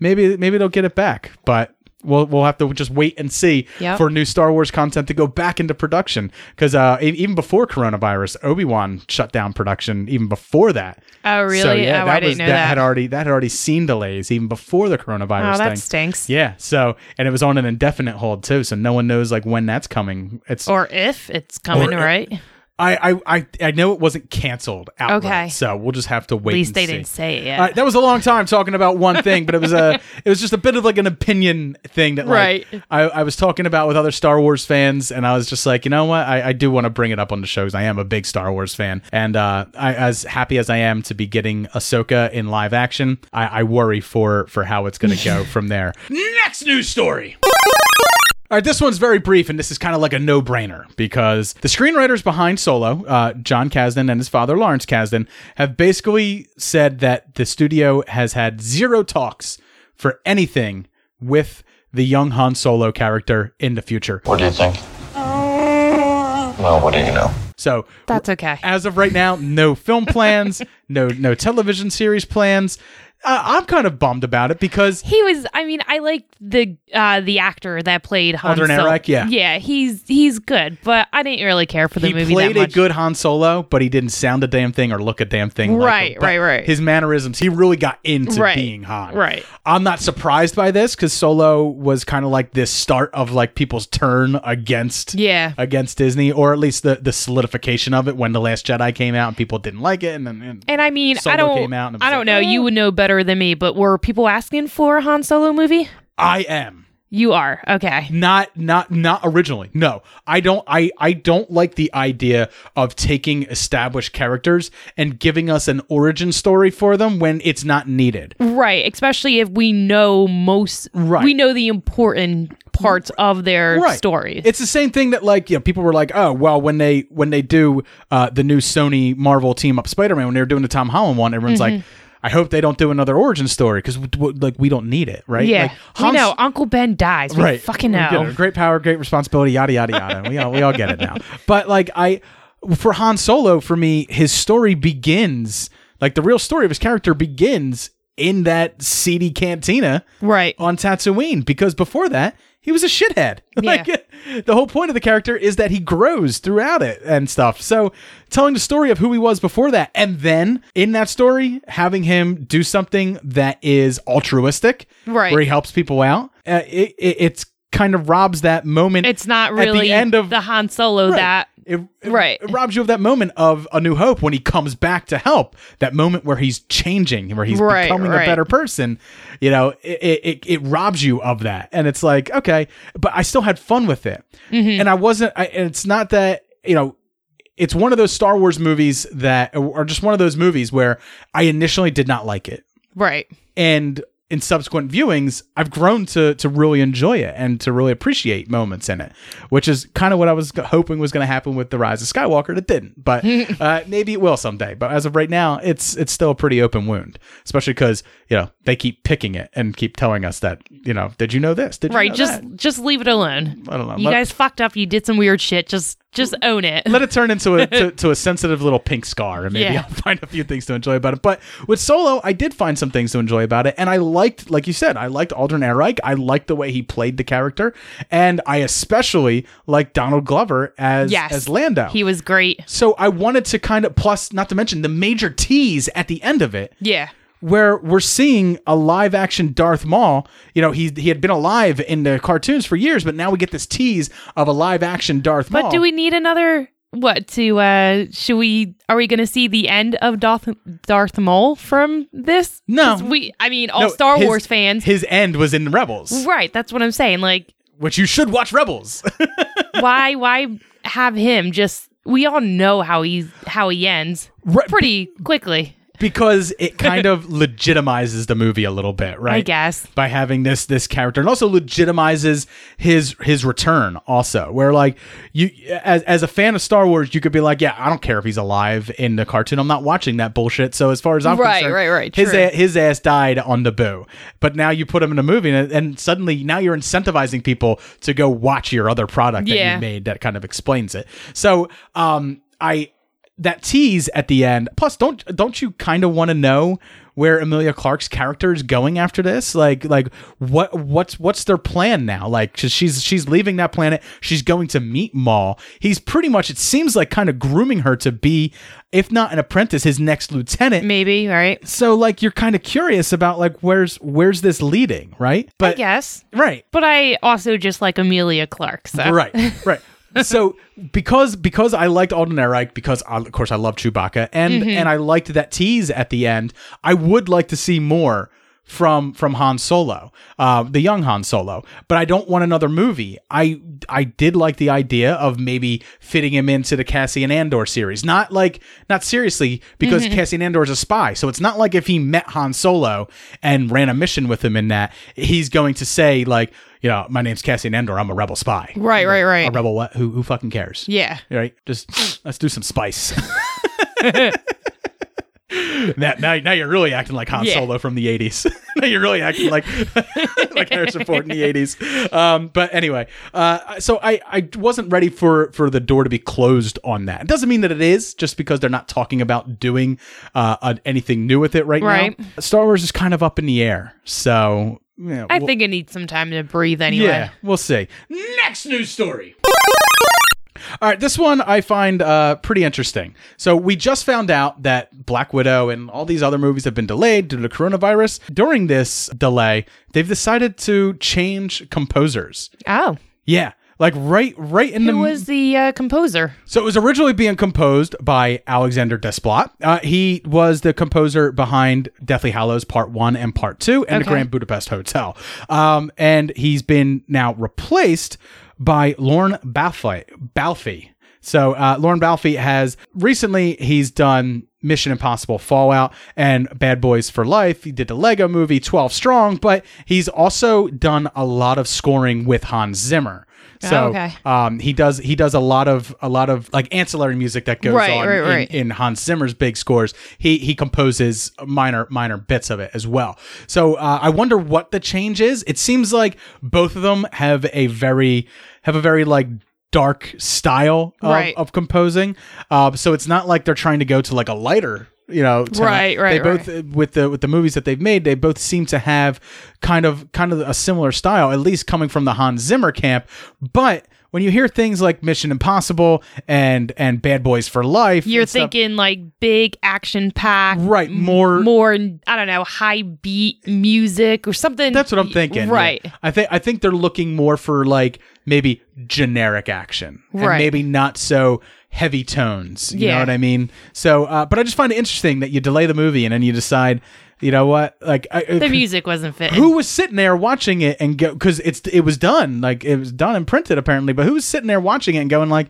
Speaker 3: maybe maybe they'll get it back. But we'll we'll have to just wait and see
Speaker 4: Yep.
Speaker 3: for new Star Wars content to go back into production because uh, even before coronavirus, Obi Wan shut down production even before that.
Speaker 4: Oh, really?
Speaker 3: So, yeah,
Speaker 4: oh,
Speaker 3: that
Speaker 4: I didn't
Speaker 3: was,
Speaker 4: know
Speaker 3: that,
Speaker 4: that.
Speaker 3: had already that had already seen delays even before the coronavirus
Speaker 4: oh, that
Speaker 3: thing.
Speaker 4: stinks.
Speaker 3: Yeah. So and it was on an indefinite hold too, so no one knows like when that's coming. It's
Speaker 4: Or if it's coming, right?
Speaker 3: I, I I I know it wasn't canceled outright.
Speaker 4: Okay.
Speaker 3: So we'll just have to wait.
Speaker 4: At least they
Speaker 3: see.
Speaker 4: didn't say it yet.
Speaker 3: Right, that was a long time talking about one thing, but it was a [LAUGHS] it was just a bit of like an opinion thing that like
Speaker 4: Right.
Speaker 3: I, I was talking about with other Star Wars fans, and I was just like, you know what, I, I do want to bring it up on the shows. I am a big Star Wars fan, and uh, I, as happy as I am to be getting Ahsoka in live action, I, I worry for for how it's going to go [LAUGHS] from there. Next news story. All right, this one's very brief, and this is kind of like a no-brainer because the screenwriters behind Solo, uh, Jon Kasdan and his father Lawrence Kasdan, have basically said that the studio has had zero talks for anything with the young Han Solo character in the future.
Speaker 8: What do you think? Well, what do you know?
Speaker 3: So
Speaker 4: That's okay.
Speaker 3: as of right now, no film plans, [LAUGHS] no no television series plans. Uh, I'm kind of bummed about it because
Speaker 4: He was. I mean, I like the uh the actor that played Han
Speaker 3: Alden
Speaker 4: Solo.
Speaker 3: Ehrenreich, yeah.
Speaker 4: yeah, he's he's good, but I didn't really care for the
Speaker 3: he
Speaker 4: movie
Speaker 3: He
Speaker 4: played
Speaker 3: a good Han Solo, but he didn't sound a damn thing or look a damn thing.
Speaker 4: Right.
Speaker 3: But
Speaker 4: right, right.
Speaker 3: His mannerisms, he really got into
Speaker 4: Right,
Speaker 3: being Han.
Speaker 4: right.
Speaker 3: I'm not surprised by this because Solo was kind of like this start of like people's turn against
Speaker 4: Yeah.
Speaker 3: against Disney, or at least the the solidification of it when the Last Jedi came out and people didn't like it, and then and,
Speaker 4: And I mean,
Speaker 3: Solo
Speaker 4: I don't,
Speaker 3: came out and
Speaker 4: I don't
Speaker 3: like,
Speaker 4: know.
Speaker 3: "Eh."
Speaker 4: You would know better than me, but were people asking for a Han Solo movie?
Speaker 3: I am.
Speaker 4: You are okay.
Speaker 3: not not not originally no i don't i i don't like the idea of taking established characters and giving us an origin story for them when it's not needed
Speaker 4: Right, especially if we know most.
Speaker 3: Right.
Speaker 4: we know the important parts of their
Speaker 3: right
Speaker 4: story.
Speaker 3: it's the same thing that like you know people were like oh well when they when they do uh the new sony marvel team up spider-man when they were doing the tom holland one everyone's like
Speaker 4: Mm-hmm.
Speaker 3: I hope they don't do another origin story because like we don't need it, right?
Speaker 4: yeah,
Speaker 3: Like,
Speaker 4: we know Uncle Ben dies. We
Speaker 3: right
Speaker 4: fucking know.
Speaker 3: great power great responsibility yada yada yada we all we all get it now [LAUGHS] but like i for han solo for me his story begins like the real story of his character begins in that seedy cantina
Speaker 4: Right.
Speaker 3: on tatooine because before that he was a shithead [LAUGHS] like the whole point of the character is that he grows throughout it and stuff so telling the story of who he was before that and then in that story having him do something that is altruistic
Speaker 4: Right.
Speaker 3: where he helps people out uh, it, it it's kind of robs that moment
Speaker 4: It's not
Speaker 3: at
Speaker 4: really
Speaker 3: the end of
Speaker 4: the Han Solo
Speaker 3: Right.
Speaker 4: that.
Speaker 3: It, it-
Speaker 4: Right.
Speaker 3: it robs you of that moment of a new hope when he comes back to help that moment where he's changing where he's
Speaker 4: Right,
Speaker 3: becoming a better person you know it, it it robs you of that and it's like okay but i still had fun with it
Speaker 4: Mm-hmm.
Speaker 3: and i wasn't I, and it's not that you know it's one of those star wars movies that or just one of those movies where i initially did not like it
Speaker 4: Right.
Speaker 3: and in subsequent viewings i've grown to to really enjoy it and to really appreciate moments in it which is kind of what i was hoping was going to happen with the rise of skywalker it didn't but [LAUGHS] uh, maybe it will someday but as of right now it's it's still a pretty open wound especially because you know they keep picking it and keep telling us that you know did you know this did you
Speaker 4: Right.
Speaker 3: know
Speaker 4: Just
Speaker 3: that?
Speaker 4: just leave it alone.
Speaker 3: I don't know.
Speaker 4: You
Speaker 3: Let-
Speaker 4: guys fucked up. You did some weird shit. Just just own it.
Speaker 3: let it turn into a [LAUGHS] to, to a sensitive little pink scar and maybe
Speaker 4: Yeah.
Speaker 3: I'll [LAUGHS] find a few things to enjoy about it. But with Solo, I did find some things to enjoy about it. And I liked, like you said, I liked Alden Ehrenreich. I liked the way he played the character. And I especially liked Donald Glover as
Speaker 4: yes.
Speaker 3: as Lando.
Speaker 4: He was great.
Speaker 3: so I wanted to kind of plus not to mention the major tease at the end of it
Speaker 4: Yeah.
Speaker 3: where we're seeing a live action Darth Maul. You know, he he had been alive in the cartoons for years, but now we get this tease of a live action Darth Maul.
Speaker 4: But do we need another what to uh should we are we going to see the end of Darth Darth Maul from this?
Speaker 3: No.
Speaker 4: we I mean all
Speaker 3: No,
Speaker 4: Star
Speaker 3: his-
Speaker 4: Wars fans.
Speaker 3: His end was in Rebels,
Speaker 4: right, that's what I'm saying. Like
Speaker 3: which you should watch Rebels. [LAUGHS]
Speaker 4: why why have him just we all know how he's how he ends
Speaker 3: Right,
Speaker 4: pretty quickly.
Speaker 3: Because it [LAUGHS] kind of legitimizes the movie a little bit, right?
Speaker 4: I guess.
Speaker 3: by having this this character, and also legitimizes his his return. Also, where like you as as a fan of Star Wars, you could be like, yeah, I don't care if he's alive in the cartoon. I'm not watching that bullshit. So as far as I'm
Speaker 4: Right,
Speaker 3: concerned,
Speaker 4: right, right,
Speaker 3: His a, his ass died on Naboo, but now you put him in a movie, and, and suddenly now you're incentivizing people to go watch your other product that
Speaker 4: Yeah.
Speaker 3: you made that kind of explains it. So um, I that tease at the end. Plus, don't don't you kind of want to know where Emilia Clarke's character is going after this? Like like what what's what's their plan now? Like 'cause she's she's leaving that planet. She's going to meet Maul. He's pretty much it seems like kind of grooming her to be, if not an apprentice, his next lieutenant.
Speaker 4: Maybe, right?
Speaker 3: So like you're kind of curious about like where's where's this leading, right? But
Speaker 4: I guess.
Speaker 3: right.
Speaker 4: But I also just like Emilia Clarke. So.
Speaker 3: Right, right. [LAUGHS] so because because I liked Alden Ehrenreich, because I, of course I love Chewbacca, and mm-hmm. and I liked that tease at the end. I would like to see more from from Han Solo, uh, the young Han Solo. But I don't want another movie. I I did like the idea of maybe fitting him into the Cassian Andor series. Not like not seriously because Cassian Andor is a spy. So it's not like if he met Han Solo and ran a mission with him in that he's going to say like you know my name's Cassian Andor. I'm a rebel spy.
Speaker 4: Right, right, right.
Speaker 3: A rebel what? Who who fucking cares?
Speaker 4: Yeah.
Speaker 3: Right. Just let's do some spice. [LAUGHS] [LAUGHS] That now, now you're really acting like Han
Speaker 4: Yeah.
Speaker 3: Solo from the '80s. [LAUGHS] now you're really acting like [LAUGHS] like Harrison Ford in the '80s. Um, but anyway, uh, so I I wasn't ready for for the door to be closed on that. It doesn't mean that it is just because they're not talking about doing uh, uh, anything new with it right,
Speaker 4: Right.
Speaker 3: now. Star Wars is kind of up in the air, so
Speaker 4: I
Speaker 3: we'll-
Speaker 4: think it needs some time to breathe anyway.
Speaker 3: yeah, we'll see. Next news story. All right, this one I find uh, pretty interesting. So we just found out that Black Widow and all these other movies have been delayed due to coronavirus. During this delay, they've decided to change composers.
Speaker 4: Oh.
Speaker 3: Yeah, like right, right in the
Speaker 4: Who was the uh, composer?
Speaker 3: so it was originally being composed by Alexander Desplat. Uh, he was the composer behind Deathly Hallows Part One and Part Two, and the Grand Budapest Hotel. Um, and he's been now replaced by Lorne Balfe. Balfe. So uh, Lorne Balfe has recently he's done Mission Impossible Fallout and Bad Boys for Life. He did the Lego Movie 12 Strong, but he's also done a lot of scoring with Hans Zimmer. So
Speaker 4: Oh, okay.
Speaker 3: um, he does he does a lot of a lot of like ancillary music that goes
Speaker 4: Right,
Speaker 3: on
Speaker 4: right,
Speaker 3: in- In, Hans Zimmer's big scores. He he composes minor minor bits of it as well. So uh, I wonder what the change is. It seems like both of them have a very have a very like dark style of,
Speaker 4: Right.
Speaker 3: of composing. Uh, so it's not like they're trying to go to like a lighter you know.
Speaker 4: Right, right,
Speaker 3: they both uh, with the with the movies that they've made they both seem to have kind of kind of a similar style at least coming from the Hans Zimmer camp but when you hear things like Mission Impossible and and Bad Boys for Life
Speaker 4: You're
Speaker 3: and stuff-
Speaker 4: thinking like big action pack,
Speaker 3: Right, more-
Speaker 4: more. I don't know, high beat music or something.
Speaker 3: That's what I'm thinking.
Speaker 4: Right.
Speaker 3: yeah. I think I think they're looking more for like maybe generic action, and
Speaker 4: Right.
Speaker 3: maybe not so heavy tones. You know what I mean? So, uh, but I just find it interesting that you delay the movie and then you decide, you know what, like I,
Speaker 4: The music wasn't fitting.
Speaker 3: Who was sitting there watching it and go because it's it was done like it was done and printed apparently, but who was sitting there watching it and going like,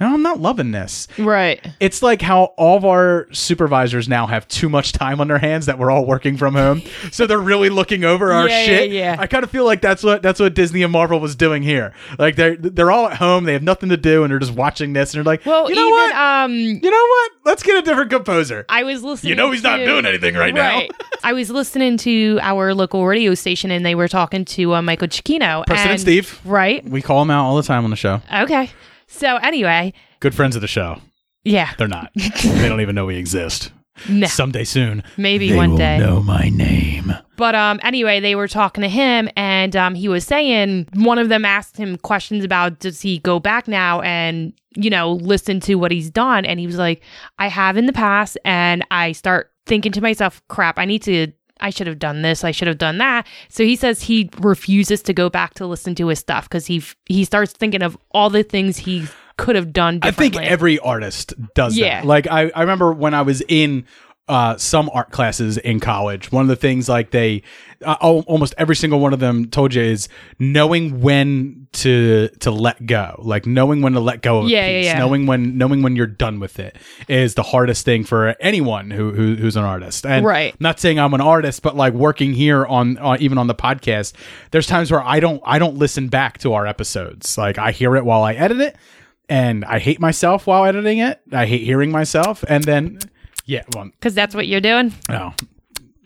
Speaker 3: no, I'm not loving this.
Speaker 4: Right.
Speaker 3: It's like how all of our supervisors now have too much time on their hands that we're all working from home, so they're really looking over our
Speaker 4: Yeah,
Speaker 3: shit.
Speaker 4: yeah, yeah.
Speaker 3: I kind of feel like that's what that's what Disney and Marvel was doing here. Like they're they're all at home, they have nothing to do, and they're just watching this, and they're like,
Speaker 4: Well,
Speaker 3: you know
Speaker 4: even
Speaker 3: what,
Speaker 4: um,
Speaker 3: you know what, let's get a different composer.
Speaker 4: I was listening.
Speaker 3: You know he's not
Speaker 4: to-
Speaker 3: doing anything right now.
Speaker 4: I was listening to our local radio station, and they were talking to uh, Michael Giacchino.
Speaker 3: President
Speaker 4: and-
Speaker 3: Steve.
Speaker 4: Right.
Speaker 3: We call him out all the time on the show.
Speaker 4: Okay. So anyway,
Speaker 3: Good friends of the show.
Speaker 4: yeah,
Speaker 3: They're not. [LAUGHS] they don't even know we exist.
Speaker 4: no,
Speaker 3: Someday soon,
Speaker 4: maybe
Speaker 3: they
Speaker 4: one
Speaker 3: will
Speaker 4: day.
Speaker 3: know my name.
Speaker 4: But um, anyway, they were talking to him, and um, he was saying one of them asked him questions about does he go back now and you know listen to what he's done, and he was like, I have in the past, and I start thinking to myself, crap, I need to I should have done this, I should have done that. So he says he refuses to go back to listen to his stuff because he f- he starts thinking of all the things he could have done
Speaker 3: I think every artist does
Speaker 4: Yeah.
Speaker 3: that. Like I, I remember when I was in uh, some art classes in college, one of the things like they, uh, almost every single one of them told you is knowing when to to let go, like knowing when to let go of
Speaker 4: Yeah, yeah,
Speaker 3: piece,
Speaker 4: yeah.
Speaker 3: knowing when knowing when you're done with it is the hardest thing for anyone who, who who's an artist. And
Speaker 4: Right.
Speaker 3: Not saying I'm an artist, but like working here on, on even on the podcast, there's times where I don't I don't listen back to our episodes. Like I hear it while I edit it, and I hate myself while editing it. I hate hearing myself, and then yeah, well,
Speaker 4: because that's what you're doing.
Speaker 3: no,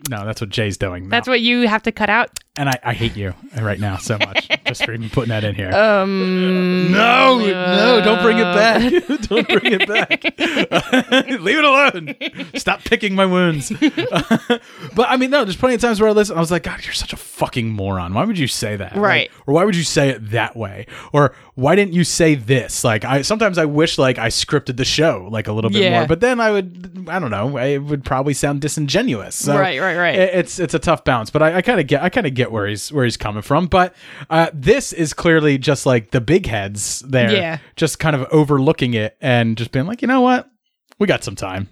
Speaker 3: no, that's what Jay's doing. now.
Speaker 4: That's what you have to cut out.
Speaker 3: And I, I hate you right now so much [LAUGHS] just for even putting that in here.
Speaker 4: Um,
Speaker 3: no, no, don't bring it back. [LAUGHS] don't bring it back. [LAUGHS] Leave it alone. Stop picking my wounds. but I mean, no, there's plenty of times where I listen. I was like, God, you're such a fucking moron. Why would you say that?
Speaker 4: Right.
Speaker 3: Like, or why would you say it that way? Or why didn't you say this? Like, I sometimes I wish like I scripted the show like a little bit
Speaker 4: Yeah.
Speaker 3: more. But then I would, I don't know, it would probably sound disingenuous. So
Speaker 4: Right, right, right.
Speaker 3: it- it's it's a tough balance. But I, I kind of get I kind of get where he's where he's coming from. But uh, this is clearly just like the big heads there,
Speaker 4: Yeah.
Speaker 3: just kind of overlooking it and just being like, you know what, we got some time.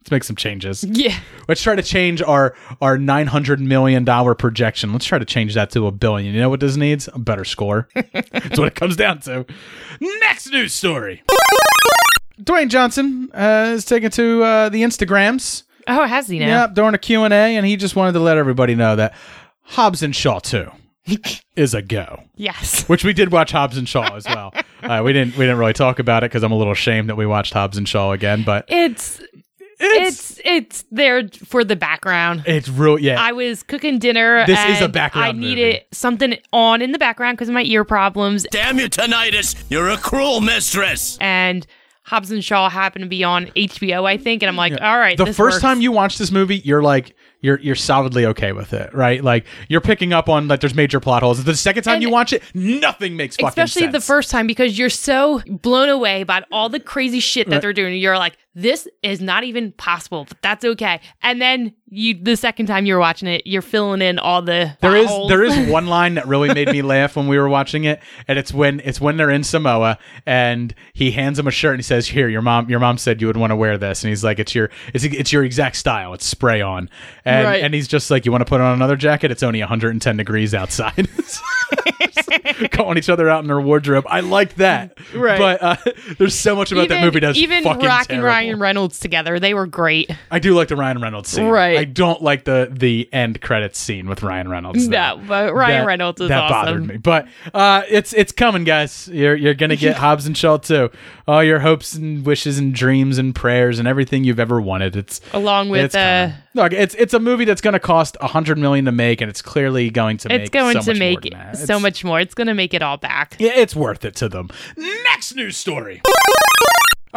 Speaker 3: Let's make some changes.
Speaker 4: Yeah.
Speaker 3: Let's try to change our our nine hundred million dollar projection. Let's try to change that to a billion. You know what this needs? A better score. [LAUGHS] That's what it comes down to. Next news story. Dwayne Johnson uh, is taken to uh, the Instagrams.
Speaker 4: Oh, has he now?
Speaker 3: Yep, during a Q&A, and he just wanted to let everybody know that Hobbs and Shaw too [LAUGHS] is a go.
Speaker 4: Yes.
Speaker 3: Which we did watch Hobbs and Shaw as well. [LAUGHS] uh, we didn't we didn't really talk about it because I'm a little ashamed that we watched Hobbs and Shaw again, but
Speaker 4: It's
Speaker 3: it's
Speaker 4: it's it's there for the background.
Speaker 3: it's real. Yeah,
Speaker 4: I was cooking dinner.
Speaker 3: This is a background
Speaker 4: I needed
Speaker 3: movie.
Speaker 4: something on in the background because of my ear problems.
Speaker 7: Damn you, tinnitus! You're a cruel mistress!
Speaker 4: And Hobbs and Shaw happened to be on HBO, I think. And I'm like, all right.
Speaker 3: the
Speaker 4: this
Speaker 3: first
Speaker 4: works.
Speaker 3: time you watch this movie, you're like you're you're solidly okay with it, right? Like you're picking up on like there's major plot holes. The second time
Speaker 4: And-
Speaker 3: you watch it, nothing makes fucking sense.
Speaker 4: especially
Speaker 3: sense.
Speaker 4: the first time because you're so blown away by all the crazy shit that they're doing. You're like, this is not even possible, but that's okay. And then you, the second time you're watching it, you're filling in all the
Speaker 3: There is
Speaker 4: holes.
Speaker 3: there is [LAUGHS] one line that really made me laugh when we were watching it, and it's when it's when they're in Samoa and he hands him a shirt and he says, "Here, your mom your mom said you would want to wear this," and he's like, "It's your it's it's your exact style. It's spray on," and
Speaker 4: Right.
Speaker 3: and he's just like, "You want to put on another jacket? It's only 110 degrees outside." [LAUGHS] Calling each other out in their wardrobe. I like that.
Speaker 4: Right.
Speaker 3: But uh, there's so much about that movie that's
Speaker 4: even
Speaker 3: fucking
Speaker 4: Rock and
Speaker 3: terrible.
Speaker 4: Ryan Reynolds together, they were great.
Speaker 3: I do like the Ryan Reynolds scene.
Speaker 4: Right.
Speaker 3: I don't like the the end credits scene with Ryan Reynolds. though.
Speaker 4: No, but Ryan Reynolds is
Speaker 3: that
Speaker 4: awesome.
Speaker 3: bothered me. But uh, it's it's coming, guys. You're you're gonna get [LAUGHS] Hobbs and Shaw too. All your hopes and wishes and dreams and prayers and everything you've ever wanted. It's
Speaker 4: Along with
Speaker 3: it's
Speaker 4: uh,
Speaker 3: look. It's it's a movie that's gonna cost a hundred million to make, and it's clearly going to.
Speaker 4: it's
Speaker 3: make
Speaker 4: going
Speaker 3: so
Speaker 4: to
Speaker 3: much
Speaker 4: make
Speaker 3: that.
Speaker 4: so much more. It's going to make it all back.
Speaker 3: Yeah, it's worth it to them. Next news story.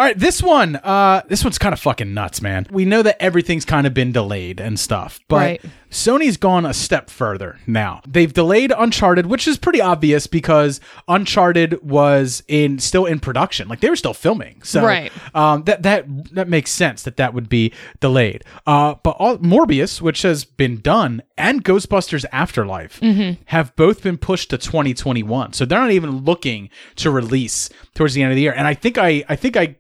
Speaker 3: All right, this one, uh, this one's kind of fucking nuts, man. We know that everything's kind of been delayed and stuff, but
Speaker 4: Right.
Speaker 3: Sony's gone a step further now. They've delayed Uncharted, which is pretty obvious because Uncharted was in still in production, like they were still filming. So
Speaker 4: Right.
Speaker 3: um, that that that makes sense that that would be delayed. Uh, but all, Morbius, which has been done, and Ghostbusters Afterlife have both been pushed to 2021. So they're not even looking to release towards the end of the year. And I think I I think I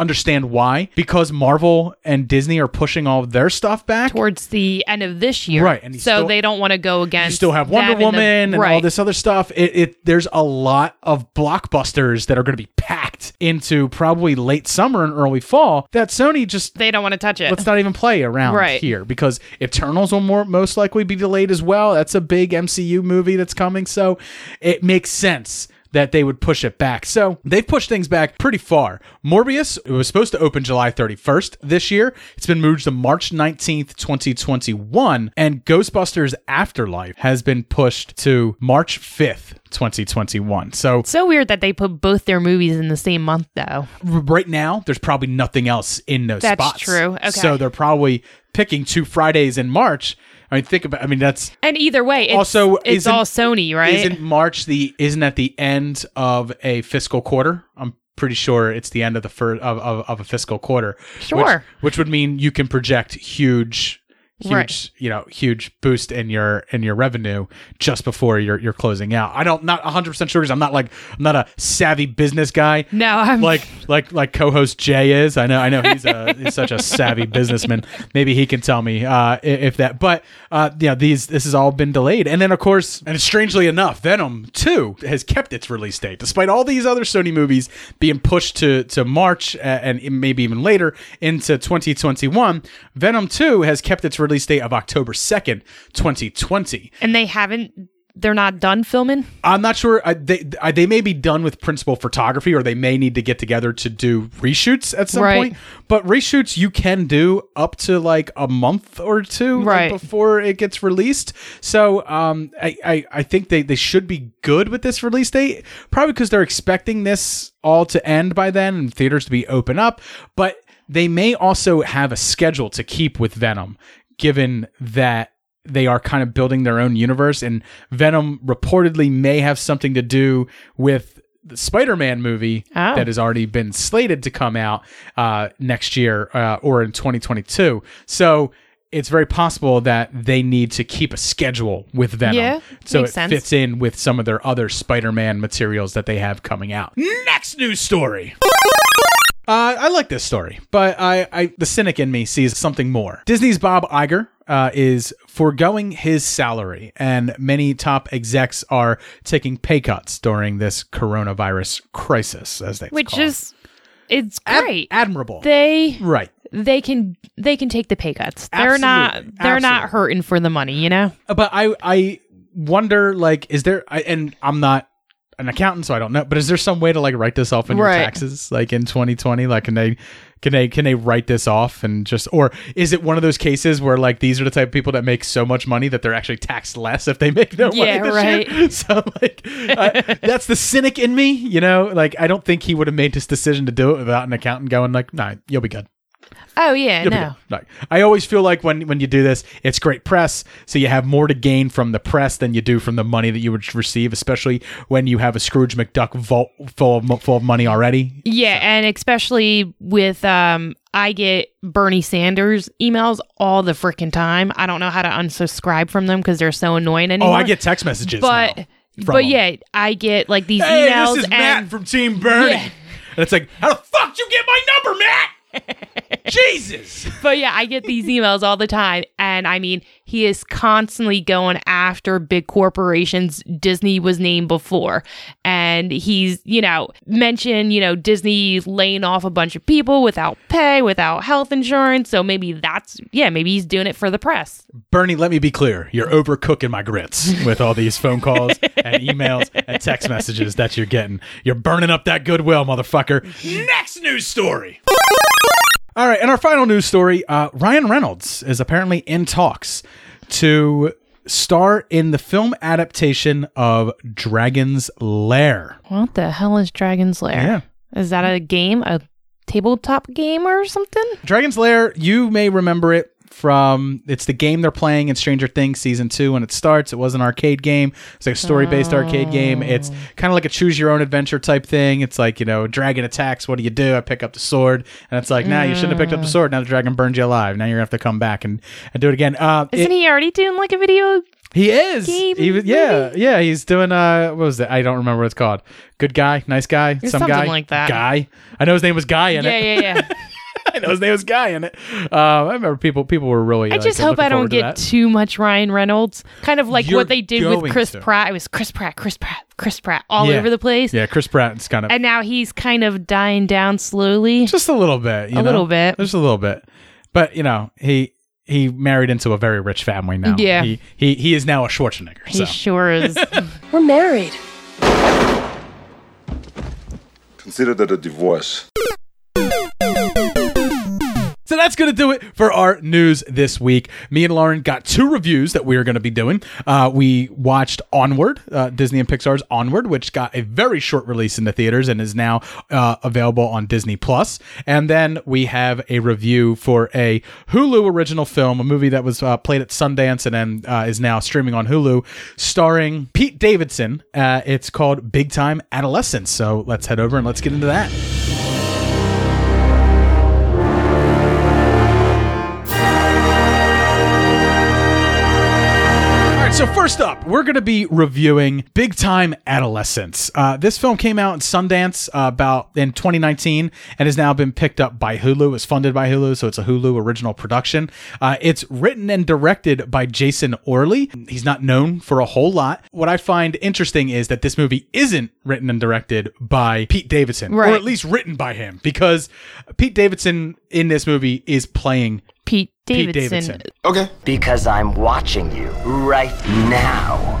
Speaker 3: understand why because Marvel and Disney are pushing all of their stuff back.
Speaker 4: Towards the end of this year,
Speaker 3: Right, and
Speaker 4: so
Speaker 3: still-
Speaker 4: they don't want to go against.
Speaker 3: you still have Wonder
Speaker 4: and the-
Speaker 3: Woman and all this other stuff. It, it there's a lot of blockbusters that are going to be packed into probably late summer and early fall that Sony just
Speaker 4: They don't want to touch it.
Speaker 3: let's not even play around
Speaker 4: Right.
Speaker 3: here because Eternals will more most likely be delayed as well. That's a big MCU movie that's coming, so it makes sense that they would push it back. So they've pushed things back pretty far. Morbius it was supposed to open July 31st this year. It's been moved to March 19th, 2021, and Ghostbusters Afterlife has been pushed to March 5th, 2021. So
Speaker 4: so weird that they put both their movies in the same month, though.
Speaker 3: right now there's probably nothing else in those
Speaker 4: That's
Speaker 3: spots.
Speaker 4: That's true. Okay.
Speaker 3: So they're probably picking two Fridays in March. I mean, think about. I mean, that's
Speaker 4: And either way, it's,
Speaker 3: Also,
Speaker 4: it's all Sony, right?
Speaker 3: isn't March the isn't at the end of a fiscal quarter. I'm pretty sure it's the end of the first of, of, of a fiscal quarter.
Speaker 4: Sure.
Speaker 3: Which, which would mean you can project huge huge
Speaker 4: Right.
Speaker 3: you know huge boost in your in your revenue just before you're you're closing out i don't not 100% sure because i'm not like i'm not a savvy business guy
Speaker 4: No, I'm
Speaker 3: like like like co-host Jay is. I know I know he's a [LAUGHS] he's such a savvy businessman. Maybe he can tell me uh, if that. But uh, yeah, these this has all been delayed, and then of course, and strangely enough, Venom Two has kept its release date despite all these other Sony movies being pushed to to March and maybe even later into 2021. Venom Two has kept its release date of October second, 2020.
Speaker 4: and they haven't. They're not done filming.
Speaker 3: I'm not sure. I, they I, they may be done with principal photography, or they may need to get together to do reshoots at some
Speaker 4: Right.
Speaker 3: point. But reshoots you can do up to like a month or two like, before it gets released. So um, I, I I think they they should be good with this release date, probably because they're expecting this all to end by then and theaters to be open up. But they may also have a schedule to keep with Venom, given that they are kind of building their own universe and Venom reportedly may have something to do with the Spider-Man movie
Speaker 4: Oh.
Speaker 3: that has already been slated to come out uh, next year uh, or in 2022. So it's very possible that they need to keep a schedule with Venom,
Speaker 4: Yeah,
Speaker 3: so it
Speaker 4: sense.
Speaker 3: fits in with some of their other Spider-Man materials that they have coming out. Next news story. Uh, I like this story, but I, I, the cynic in me sees something more. Disney's Bob Iger uh, is foregoing his salary, and many top execs are taking pay cuts during this coronavirus crisis, as they
Speaker 4: which is it's great.
Speaker 3: admirable.
Speaker 4: they
Speaker 3: right.
Speaker 4: they can they can take the pay cuts. They're not they're not hurting for the money, you know.
Speaker 3: But I I wonder like is there I, and I'm not an accountant so I don't know but is there some way to like write this off in
Speaker 4: Right.
Speaker 3: your taxes like in 2020 like can they can they can they write this off and just or is it one of those cases where like these are the type of people that make so much money that they're actually taxed less if they make no
Speaker 4: Yeah,
Speaker 3: money
Speaker 4: right.
Speaker 3: year? [LAUGHS] so like I, that's the cynic in me you know like I don't think he would have made this decision to do it without an accountant going like nah you'll be good
Speaker 4: Oh yeah,
Speaker 3: You'll
Speaker 4: no.
Speaker 3: Like, I always feel like when when you do this, it's great press, so you have more to gain from the press than you do from the money that you would receive, especially when you have a Scrooge McDuck vault full of, full of money already.
Speaker 4: Yeah, and especially with um I get Bernie Sanders emails all the freaking time. I don't know how to unsubscribe from them because they're so annoying
Speaker 3: Oh. I get text messages,
Speaker 4: but
Speaker 3: now
Speaker 4: but
Speaker 3: them.
Speaker 4: yeah, I get like these
Speaker 3: Hey,
Speaker 4: emails
Speaker 3: this is
Speaker 4: and
Speaker 3: Matt from Team Bernie,
Speaker 4: Yeah.
Speaker 3: and it's like, how the fuck you get my number, Matt? Jesus.
Speaker 4: but yeah, I get these emails all the time. And I mean, he is constantly going after big corporations. Disney was named before. And he's, you know, mentioned, you know, Disney laying off a bunch of people without pay, without health insurance. So maybe that's, yeah, maybe he's doing it for the press.
Speaker 3: Bernie, let me be clear. You're overcooking my grits with all these phone calls and emails and text messages that you're getting. You're burning up that goodwill, motherfucker. Next news story. All right, and our final news story uh, Ryan Reynolds is apparently in talks to star in the film adaptation of Dragon's Lair.
Speaker 4: What the hell is Dragon's Lair? Is that a game, a tabletop game or something?
Speaker 3: Dragon's Lair, you may remember it from it's the game they're playing in Stranger Things season two when it starts. It was an arcade game. It's like a story based arcade game. It's kind of like a choose your own adventure type thing. It's like, you know, dragon attacks. What do you do? I pick up the sword. And it's like, nah, you shouldn't have picked up the sword. Now the dragon burns you alive. Now you're gonna have to come back and, and do it again. Uh,
Speaker 4: Isn't
Speaker 3: it-
Speaker 4: he already doing like a video?
Speaker 3: he is.
Speaker 4: game
Speaker 3: He was- yeah, yeah. He's doing uh, what was it? I don't remember what it's called. Good guy, nice guy, some
Speaker 4: something
Speaker 3: guy,
Speaker 4: like that.
Speaker 3: Guy. I know his name was Guy in
Speaker 4: Yeah,
Speaker 3: it.
Speaker 4: yeah, yeah. [LAUGHS] [LAUGHS]
Speaker 3: I know his name was Guy in it. Uh, I remember people people were really.
Speaker 4: I
Speaker 3: like,
Speaker 4: just hope I don't
Speaker 3: forward to
Speaker 4: get
Speaker 3: that.
Speaker 4: too much Ryan Reynolds. Kind of like
Speaker 3: You're
Speaker 4: what they did with Chris
Speaker 3: to.
Speaker 4: Pratt. It was Chris Pratt, Chris Pratt, Chris Pratt all
Speaker 3: Yeah.
Speaker 4: over the place.
Speaker 3: Yeah, Chris Pratt's kind of
Speaker 4: And now he's kind of dying down slowly.
Speaker 3: just a little bit. You
Speaker 4: A
Speaker 3: know?
Speaker 4: little bit.
Speaker 3: just a little bit. But you know, he he married into a very rich family now.
Speaker 4: Yeah.
Speaker 3: he he, he is now a Schwarzenegger.
Speaker 4: he
Speaker 3: so.
Speaker 4: sure is. [LAUGHS]
Speaker 10: We're married.
Speaker 8: Consider that a divorce.
Speaker 3: So that's going to do it for our news this week. Me and Lauren got two reviews that we are going to be doing. Uh, we watched Onward, uh, Disney and Pixar's Onward, which got a very short release in the theaters and is now uh, available on Disney Plus. And then we have a review for a Hulu original film, a movie that was uh, played at Sundance and then uh, is now streaming on Hulu, starring Pete Davidson. Uh, it's called Big Time Adolescence. So let's head over and let's get into that. So first up, we're going to be reviewing Big Time Adolescence. Uh, this film came out in Sundance uh, about in 2019 and has now been picked up by Hulu. It's funded by Hulu, so it's a Hulu original production. Uh, it's written and directed by Jason Orley. He's not known for a whole lot. What I find interesting is that this movie isn't written and directed by Pete Davidson, or at least written by him, because Pete Davidson in this movie is playing
Speaker 4: Pete
Speaker 3: Pete
Speaker 4: Davidson.
Speaker 3: Davidson.
Speaker 10: Okay.
Speaker 11: Because I'm watching you right now.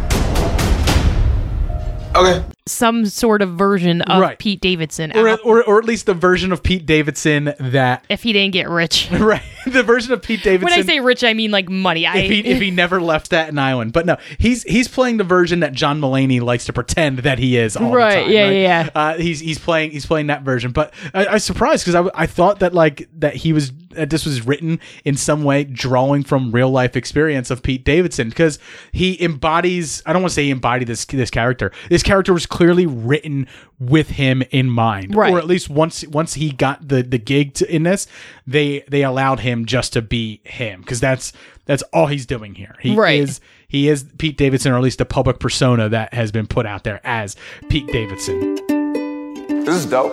Speaker 10: Okay.
Speaker 4: Some sort of version of
Speaker 3: Right.
Speaker 4: Pete Davidson.
Speaker 3: Or, or, or at least the version of Pete Davidson that
Speaker 4: if he didn't get rich. [LAUGHS]
Speaker 3: right the version of Pete Davidson
Speaker 4: when I say rich, I mean like money. I,
Speaker 3: if he if [LAUGHS] he never left Staten Island. But no, he's he's playing the version that John Mulaney likes to pretend that he is all
Speaker 4: Right,
Speaker 3: the time.
Speaker 4: yeah,
Speaker 3: right?
Speaker 4: yeah, yeah.
Speaker 3: Uh, he's he's playing he's playing that version. But I, I was surprised because I, I thought that like that he was that this was written in some way drawing from real life experience of Pete Davidson because he embodies I don't want to say he embodied this this character. This character was clearly written with him in mind,
Speaker 4: Right.
Speaker 3: or at least once once he got the the gig to, in this, they they allowed him just to be him because that's that's all he's doing here. He
Speaker 4: Right.
Speaker 3: is he is Pete Davidson, or at least a public persona that has been put out there as Pete Davidson.
Speaker 10: This is dope.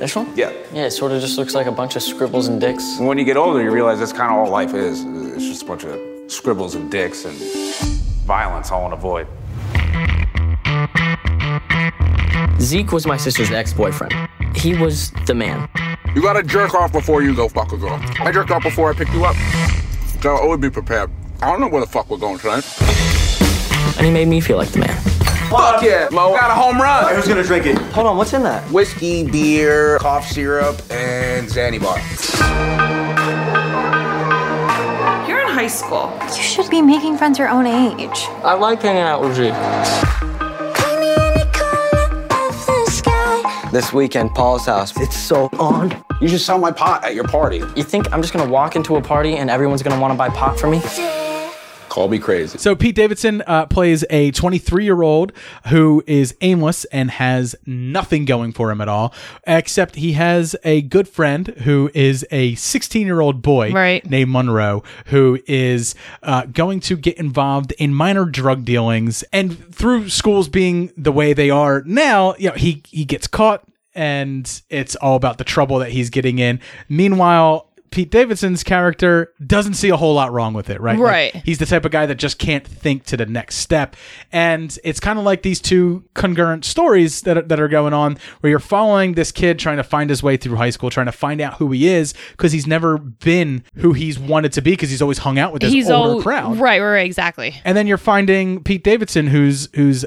Speaker 11: This one?
Speaker 10: Yeah.
Speaker 11: Yeah, it sort of just looks like a bunch of scribbles and dicks.
Speaker 10: When you get older, you realize that's kind of all life is. It's just a bunch of scribbles and dicks and violence all in a void.
Speaker 11: Zeke was my sister's ex-boyfriend. He was the man.
Speaker 12: You gotta jerk off before you go fuck a girl. I jerked off before I picked you up. So I always be prepared. I don't know where the fuck we're going tonight.
Speaker 11: And he made me feel like the man.
Speaker 10: Fuck yeah, Mo. Got a home run.
Speaker 13: Who's gonna drink it?
Speaker 11: Hold on, what's in that?
Speaker 12: Whiskey, beer, cough syrup, and Zanny bar.
Speaker 14: You're in high school.
Speaker 15: You should be making friends your own age.
Speaker 11: I like hanging out with you. This weekend, Paul's house. It's so on.
Speaker 12: You should sell my pot at your party.
Speaker 11: You think I'm just gonna walk into a party and everyone's gonna wanna buy pot for me?
Speaker 12: Call me crazy.
Speaker 3: So Pete Davidson uh, plays a 23 year old who is aimless and has nothing going for him at all, except he has a good friend who is a 16 year old boy
Speaker 4: Right.
Speaker 3: named Monroe who is uh, going to get involved in minor drug dealings, and through schools being the way they are now, you know, he he gets caught. And it's all about the trouble that he's getting in. Meanwhile, Pete Davidson's character doesn't see a whole lot wrong with it, right? Like,
Speaker 4: Right.
Speaker 3: he's the type of guy that just can't think to the next step. And it's kind of like these two congruent stories that are, that are going on where you're following this kid trying to find his way through high school, trying to find out who he is because he's never been who he's wanted to be because he's always hung out with this
Speaker 4: he's
Speaker 3: older
Speaker 4: all
Speaker 3: crowd.
Speaker 4: right, right, right, exactly.
Speaker 3: And then you're finding Pete Davidson who's who's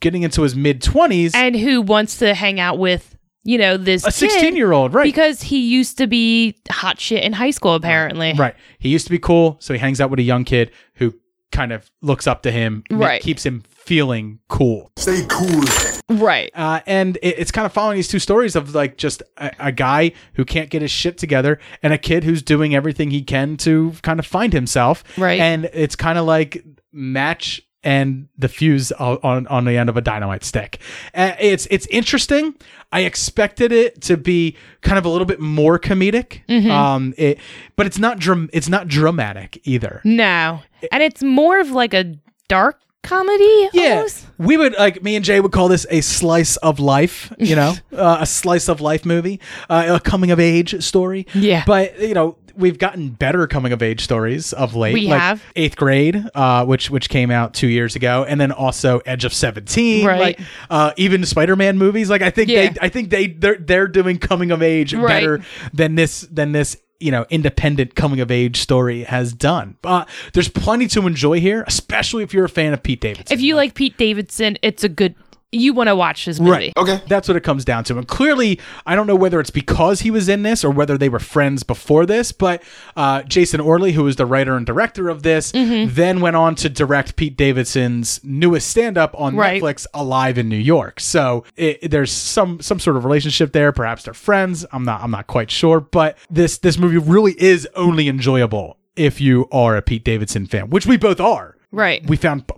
Speaker 3: getting into his mid 20s
Speaker 4: And who wants to hang out with you know this
Speaker 3: A 16-year-old, right.
Speaker 4: Because he used to be hot shit in high school, apparently.
Speaker 3: Right. He used to be cool, so he hangs out with a young kid who kind of looks up to him,
Speaker 4: Right.
Speaker 3: keeps him feeling cool.
Speaker 12: Stay cool.
Speaker 4: Right.
Speaker 3: Uh, and it, it's kind of following these two stories of like just a, a guy who can't get his shit together and a kid who's doing everything he can to kind of find himself.
Speaker 4: Right.
Speaker 3: And it's kind of like match and the fuse on, on, on the end of a dynamite stick. Uh, it's it's interesting. I expected it to be kind of a little bit more comedic.
Speaker 4: Mhm.
Speaker 3: Um, it, but it's not dram- it's not dramatic either.
Speaker 4: No. And it's more of like a dark comedy.
Speaker 3: Yeah, we would like me and Jay would call this a slice of life. You know, [LAUGHS] uh, a slice of life movie, uh, a coming of age story.
Speaker 4: Yeah.
Speaker 3: but you know. We've gotten better coming of age stories of late.
Speaker 4: We
Speaker 3: like
Speaker 4: have.
Speaker 3: eighth grade, uh, which which came out two years ago, and then also Edge of Seventeen.
Speaker 4: Right.
Speaker 3: Like uh, even Spider Man movies. Like I think
Speaker 4: Yeah.
Speaker 3: they I think they they're they're doing coming of age
Speaker 4: Right.
Speaker 3: better than this than this you know independent coming of age story has done. But there's plenty to enjoy here, especially if you're a fan of Pete Davidson.
Speaker 4: If you like Pete Davidson, it's a good you want to watch this movie. Right.
Speaker 12: Okay.
Speaker 3: That's what it comes down to. And clearly, I don't know whether it's because he was in this or whether they were friends before this, but uh, Jason Orley, who was the writer and director of this,
Speaker 4: Mhm.
Speaker 3: then went on to direct Pete Davidson's newest stand-up on
Speaker 4: Right.
Speaker 3: Netflix, Alive in New York. So it, there's some some sort of relationship there. Perhaps they're friends. I'm not I'm not quite sure, but this this movie really is only enjoyable if you are a Pete Davidson fan, which we both are.
Speaker 4: Right.
Speaker 3: We found p-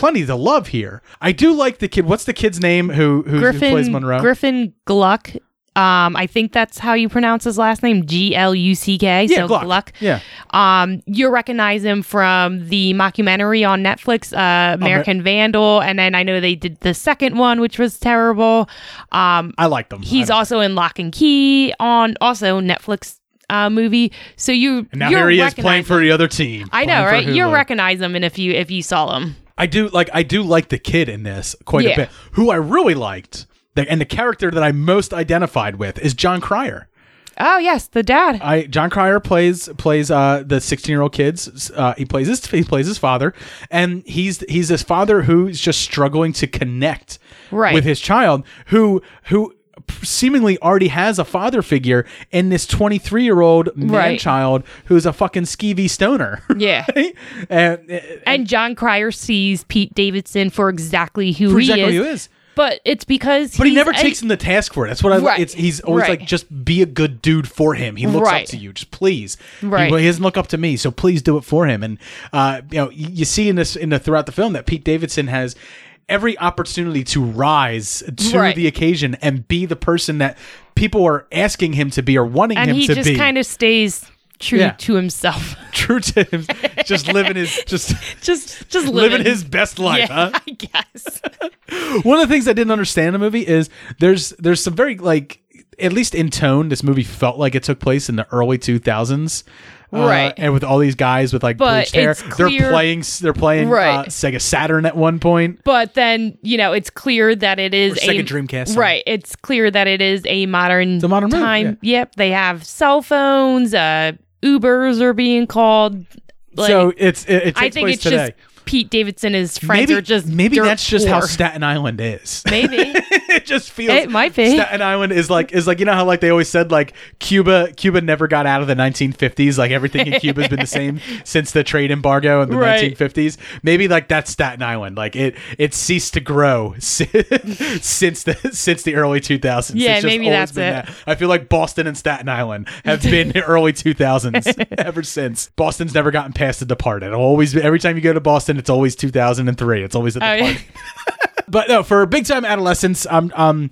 Speaker 3: plenty to love here. I do like the kid. What's the kid's name who who, who plays Monroe?
Speaker 4: Griffin Gluck. Um, I think that's how you pronounce his last name, G L U C K.
Speaker 3: Yeah,
Speaker 4: so
Speaker 3: Gluck.
Speaker 4: Gluck.
Speaker 3: Yeah.
Speaker 4: Um, you recognize him from the mockumentary on Netflix, uh, American Vandal, and then I know they did the second one, which was terrible. Um,
Speaker 3: I like them.
Speaker 4: he's also in Locke and Key on also Netflix uh, movie. So you
Speaker 3: And now here he is playing
Speaker 4: him.
Speaker 3: for the other team.
Speaker 4: I know, right? You recognize him, and if you if you saw him,
Speaker 3: I do like I do like the kid in this quite
Speaker 4: Yeah.
Speaker 3: a bit. Who I really liked, the, and the character that I most identified with is Jon Cryer.
Speaker 4: oh yes, the dad.
Speaker 3: I Jon Cryer plays plays uh the 16 year old kids. Uh, he plays his he plays his father, and he's he's this father who's just struggling to connect
Speaker 4: Right.
Speaker 3: with his child, who who seemingly already has a father figure in this 23 year old man
Speaker 4: Right.
Speaker 3: child who's a fucking skeevy stoner. [LAUGHS]
Speaker 4: Yeah.
Speaker 3: and
Speaker 4: and Jon Cryer sees Pete Davidson for exactly who
Speaker 3: For
Speaker 4: he
Speaker 3: exactly
Speaker 4: is.
Speaker 3: who he is.
Speaker 4: But it's because
Speaker 3: But he never takes him the task for it. That's what I like.
Speaker 4: Right.
Speaker 3: It's he's always
Speaker 4: Right.
Speaker 3: like, just be a good dude for him. He looks up to you. Just please. He-
Speaker 4: Right.
Speaker 3: He, doesn't look up to me, so please do it for him. And uh, you know, you see in this in the throughout the film that Pete Davidson has every opportunity to rise to
Speaker 4: Right.
Speaker 3: the occasion and be the person that people are asking him to be or wanting
Speaker 4: and
Speaker 3: him to be.
Speaker 4: And he just kind of stays true
Speaker 3: Yeah.
Speaker 4: to himself. [LAUGHS]
Speaker 3: true to him, just living his [LAUGHS] just
Speaker 4: just just
Speaker 3: living
Speaker 4: living,
Speaker 3: his best life,
Speaker 4: Yeah,
Speaker 3: huh? [LAUGHS]
Speaker 4: I guess.
Speaker 3: One of the things I didn't understand in the movie is there's there's some very like at least in tone this movie felt like it took place in the early 2000s. Uh,
Speaker 4: Right.
Speaker 3: and with all these guys with like
Speaker 4: But
Speaker 3: bleached hair,
Speaker 4: it's
Speaker 3: they're playing. They're playing uh, Sega Saturn at one point.
Speaker 4: But then you know it's clear that it is
Speaker 3: Or Sega
Speaker 4: a
Speaker 3: Dreamcast.
Speaker 4: Right. It's clear that it is a modern, a
Speaker 3: modern room,
Speaker 4: time. Yep. They have cell phones. Uh, Ubers are being called. Like,
Speaker 3: so it's it, it takes
Speaker 4: I think
Speaker 3: place
Speaker 4: it's
Speaker 3: today.
Speaker 4: just Pete Davidson and his friends
Speaker 3: maybe
Speaker 4: are just
Speaker 3: maybe that's just how. Staten Island is. [LAUGHS]
Speaker 4: Maybe
Speaker 3: it just feels
Speaker 4: It might be.
Speaker 3: Staten Island is like is like you know how like they always said like Cuba Cuba never got out of the 1950s like everything in Cuba's been the [LAUGHS] same since the trade embargo in the
Speaker 4: Right.
Speaker 3: 1950s maybe like that's Staten Island like it it ceased to grow [LAUGHS] since the since the early 2000s
Speaker 4: Yeah,
Speaker 3: It's just
Speaker 4: maybe that's
Speaker 3: been
Speaker 4: it.
Speaker 3: that. I feel like Boston and Staten Island have been the early 2000s ever since Boston's never gotten past the Departed always every time you go to Boston it's always 2003 it's always at the
Speaker 4: Oh,
Speaker 3: Departed
Speaker 4: yeah. [LAUGHS]
Speaker 3: but no, for big time adolescence, I'm um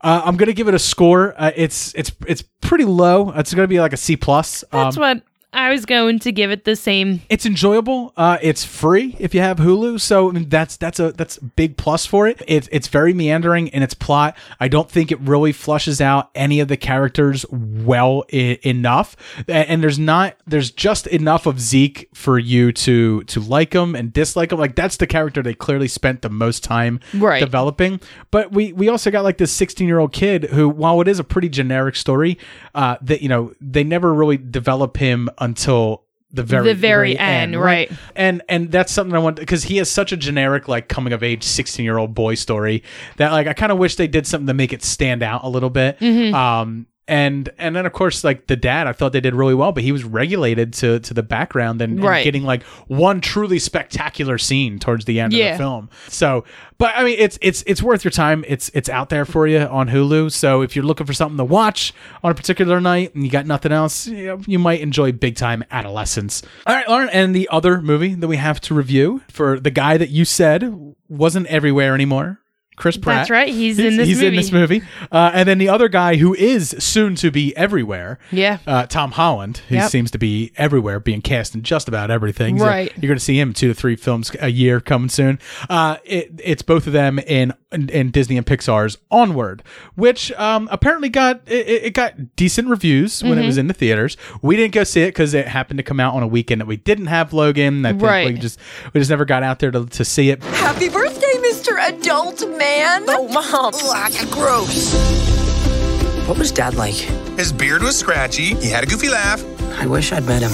Speaker 3: uh, I'm gonna give it a score. Uh, it's it's it's pretty low. It's gonna be like a C plus.
Speaker 4: That's
Speaker 3: um,
Speaker 4: what I was going to give it the same.
Speaker 3: it's enjoyable. Uh, it's free if you have Hulu, so I mean, that's that's a that's a big plus for it. It's it's very meandering in its plot. I don't think it really flushes out any of the characters well I- enough, A- and there's not there's just enough of Zeke for you to to like him and dislike him. Like that's the character they clearly spent the most time
Speaker 4: Right.
Speaker 3: developing. But we we also got like this 16 year old kid who, while it is a pretty generic story, uh, that you know they never really develop him until the very
Speaker 4: The very end, right.
Speaker 3: And and that's something I want because he has such a generic like coming of age 16 year old boy story that like I kind of wish they did something to make it stand out a little bit.
Speaker 4: Mhm.
Speaker 3: Um. And and then of course like the dad I thought they did really well but he was regulated to to the background and, and getting like one truly spectacular scene towards the end of the film. So, but I mean, it's it's it's worth your time. It's it's out there for you on Hulu. So if you're looking for something to watch on a particular night and you got nothing else, you, know, you might enjoy Big Time Adolescence. All right, Lauren, and the other movie that we have to review for the guy that you said wasn't everywhere anymore. Chris Pratt.
Speaker 4: That's right. He's in this movie.
Speaker 3: He's in this movie. Uh, and then the other guy who is soon to be everywhere.
Speaker 4: Yeah.
Speaker 3: Uh, Tom Holland, He
Speaker 4: Yep.
Speaker 3: seems to be everywhere, being cast in just about everything. So
Speaker 4: Right.
Speaker 3: you're going to see him in two to three films a year coming soon. Uh, it, it's both of them in, in in Disney and Pixar's Onward, which um, apparently got it, it got decent reviews when it
Speaker 4: Mhm.
Speaker 3: was in the theaters. We didn't go see it because it happened to come out on a weekend that we didn't have Logan. I think
Speaker 4: Right.
Speaker 3: we just we just never got out there to, to see it.
Speaker 13: Happy birthday, Mr. Adult Man. Oh, Mom. Oh, Ugh, gross.
Speaker 11: What was Dad like?
Speaker 16: His beard was scratchy. He had a goofy laugh.
Speaker 11: I wish I'd met him.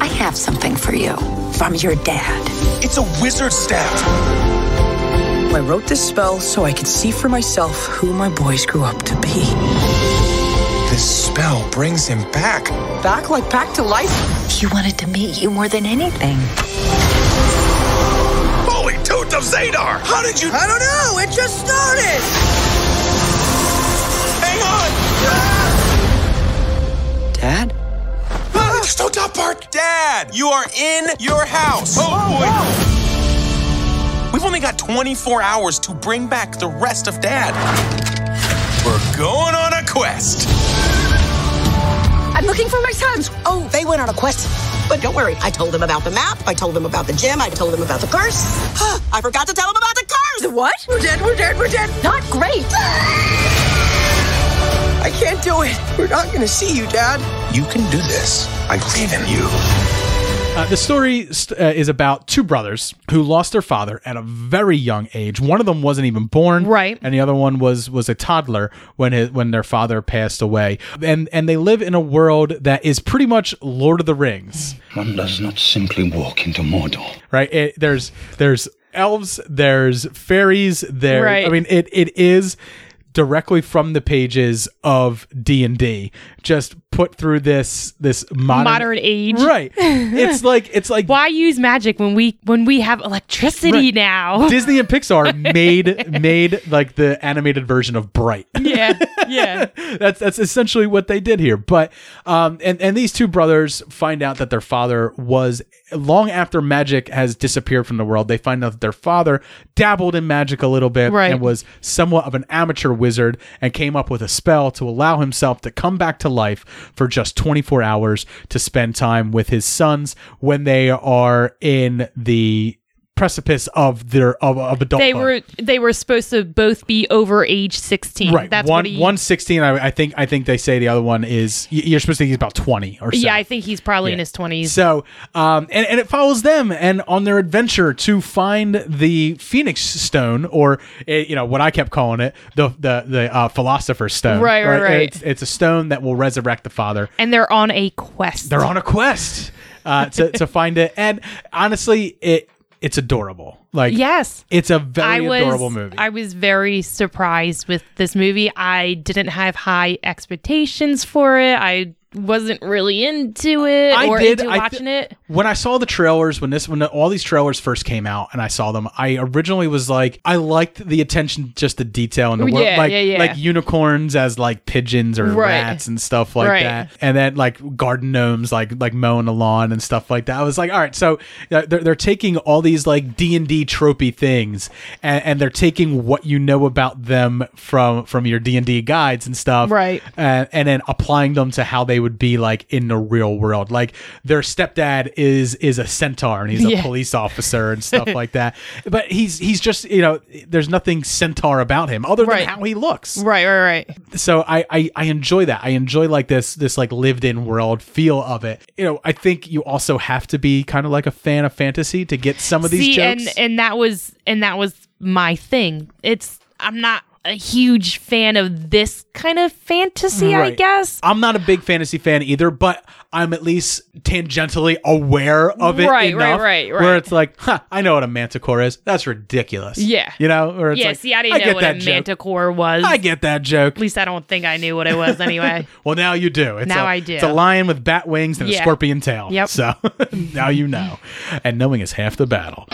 Speaker 13: I have something for you from your dad.
Speaker 16: It's a wizard staff.
Speaker 17: I wrote this spell so I could see for myself who my boys grew up to be.
Speaker 16: This spell brings him back.
Speaker 17: Back like back to life?
Speaker 15: He wanted to meet you more than anything.
Speaker 16: Holy tooth of Zadar! How did you?
Speaker 17: I don't know. It just started.
Speaker 16: Hang on!
Speaker 17: Dad?
Speaker 16: Ah, just no top part. Dad, you are in your house. Oh boy. We've only got 24 hours to bring back the rest of Dad. We're going on a quest.
Speaker 13: I'm looking for my sons. Oh, they went on a quest. But don't worry, I told them about the map, I told them about the gym, I told them about the curse. [GASPS] I forgot to tell them about the curse!
Speaker 17: The what? We're dead, we're dead, we're dead.
Speaker 13: Not great!
Speaker 17: I can't do it. We're not gonna see you, Dad.
Speaker 16: You can do this. I believe in you.
Speaker 3: Uh, the story st- uh, is about two brothers who lost their father at a very young age. One of them wasn't even born,
Speaker 4: right,
Speaker 3: and the other one was was a toddler when his when their father passed away. And and they live in a world that is pretty much Lord of the Rings.
Speaker 9: One does not simply walk into Mordor.
Speaker 3: Right? It, there's there's elves, there's fairies, there.
Speaker 4: Right.
Speaker 3: I mean, it it is directly from the pages of D&D just put through this this modern,
Speaker 4: modern age
Speaker 3: right it's [LAUGHS] like it's like
Speaker 4: why use magic when we when we have electricity
Speaker 3: Right.
Speaker 4: now [LAUGHS]
Speaker 3: Disney and Pixar [LAUGHS] made made like the animated version of Bright.
Speaker 4: yeah yeah
Speaker 3: that's that's essentially what they did here. But um and and these two brothers find out that their father was long after magic has disappeared from the world, they find out that their father dabbled in magic a little bit
Speaker 4: Right.
Speaker 3: and was somewhat of an amateur wizard and came up with a spell to allow himself to come back to life for just 24 hours to spend time with his sons when they are in the precipice of their of, of adulthood.
Speaker 4: they were they were supposed to both be over age 16
Speaker 3: right.
Speaker 4: that's
Speaker 3: one
Speaker 4: what he
Speaker 3: one sixteen. I, I think I think they say the other one is you're supposed to think he's about twenty or so.
Speaker 4: yeah i think he's probably in his 20s
Speaker 3: So, um, and, and it follows them and on their adventure to find the Phoenix Stone, or eh, you know what I kept calling it, the the the uh, Philosopher's Stone.
Speaker 4: Right, right, right.
Speaker 3: It's, it's a stone that will resurrect the father.
Speaker 4: and they're on a quest
Speaker 3: They're on a quest uh, to to find it, and honestly, it it's adorable. Like
Speaker 4: yes
Speaker 3: it's a very
Speaker 4: I was,
Speaker 3: adorable movie.
Speaker 4: I was very surprised with this movie. I didn't have high expectations for it. I wasn't really into it
Speaker 3: I
Speaker 4: or
Speaker 3: did.
Speaker 4: into
Speaker 3: I
Speaker 4: watching it.
Speaker 3: when I saw the trailers, when this, when all these trailers first came out, and I saw them, I originally was like, I liked the attention, just the detail in the world,
Speaker 4: Yeah,
Speaker 3: like
Speaker 4: yeah, yeah.
Speaker 3: like unicorns as like pigeons or
Speaker 4: Right.
Speaker 3: rats and stuff like
Speaker 4: Right.
Speaker 3: that, and then like garden gnomes, like like mowing the lawn and stuff like that. I was like, all right, so uh, they're they're taking all these like D and D tropey things, and, and they're taking what you know about them from from your D and D guides and stuff,
Speaker 4: Right.
Speaker 3: and, and then applying them to how they would be like in the real world. Like their stepdad is is a centaur and he's a
Speaker 4: Yeah.
Speaker 3: police officer and stuff [LAUGHS] like that. But he's he's just you know there's nothing centaur about him other
Speaker 4: Right.
Speaker 3: than how he looks.
Speaker 4: Right, right, right.
Speaker 3: So I, I I enjoy that. I enjoy like this this like lived in world feel of it. You know I think you also have to be kind of like a fan of fantasy to get some of these
Speaker 4: See,
Speaker 3: jokes.
Speaker 4: and and that was and that was my thing. It's I'm not a huge fan of this kind of fantasy, I guess.
Speaker 3: I'm not a big fantasy fan either, but I'm at least tangentially aware of it
Speaker 4: Right, right,
Speaker 3: enough
Speaker 4: right,
Speaker 3: where it's like, huh, I know what a manticore is. That's ridiculous.
Speaker 4: Yeah.
Speaker 3: You know, or it's
Speaker 4: yeah,
Speaker 3: like,
Speaker 4: see, I didn't know
Speaker 3: get
Speaker 4: what
Speaker 3: that
Speaker 4: a
Speaker 3: joke.
Speaker 4: manticore was.
Speaker 3: I get that joke.
Speaker 4: At least I don't think I knew what it was [LAUGHS] anyway.
Speaker 3: Well, now you do. It's
Speaker 4: Now
Speaker 3: a-
Speaker 4: I do.
Speaker 3: It's a lion with bat wings and a scorpion tail.
Speaker 4: Yep.
Speaker 3: So [LAUGHS] now you know. And knowing is half the battle.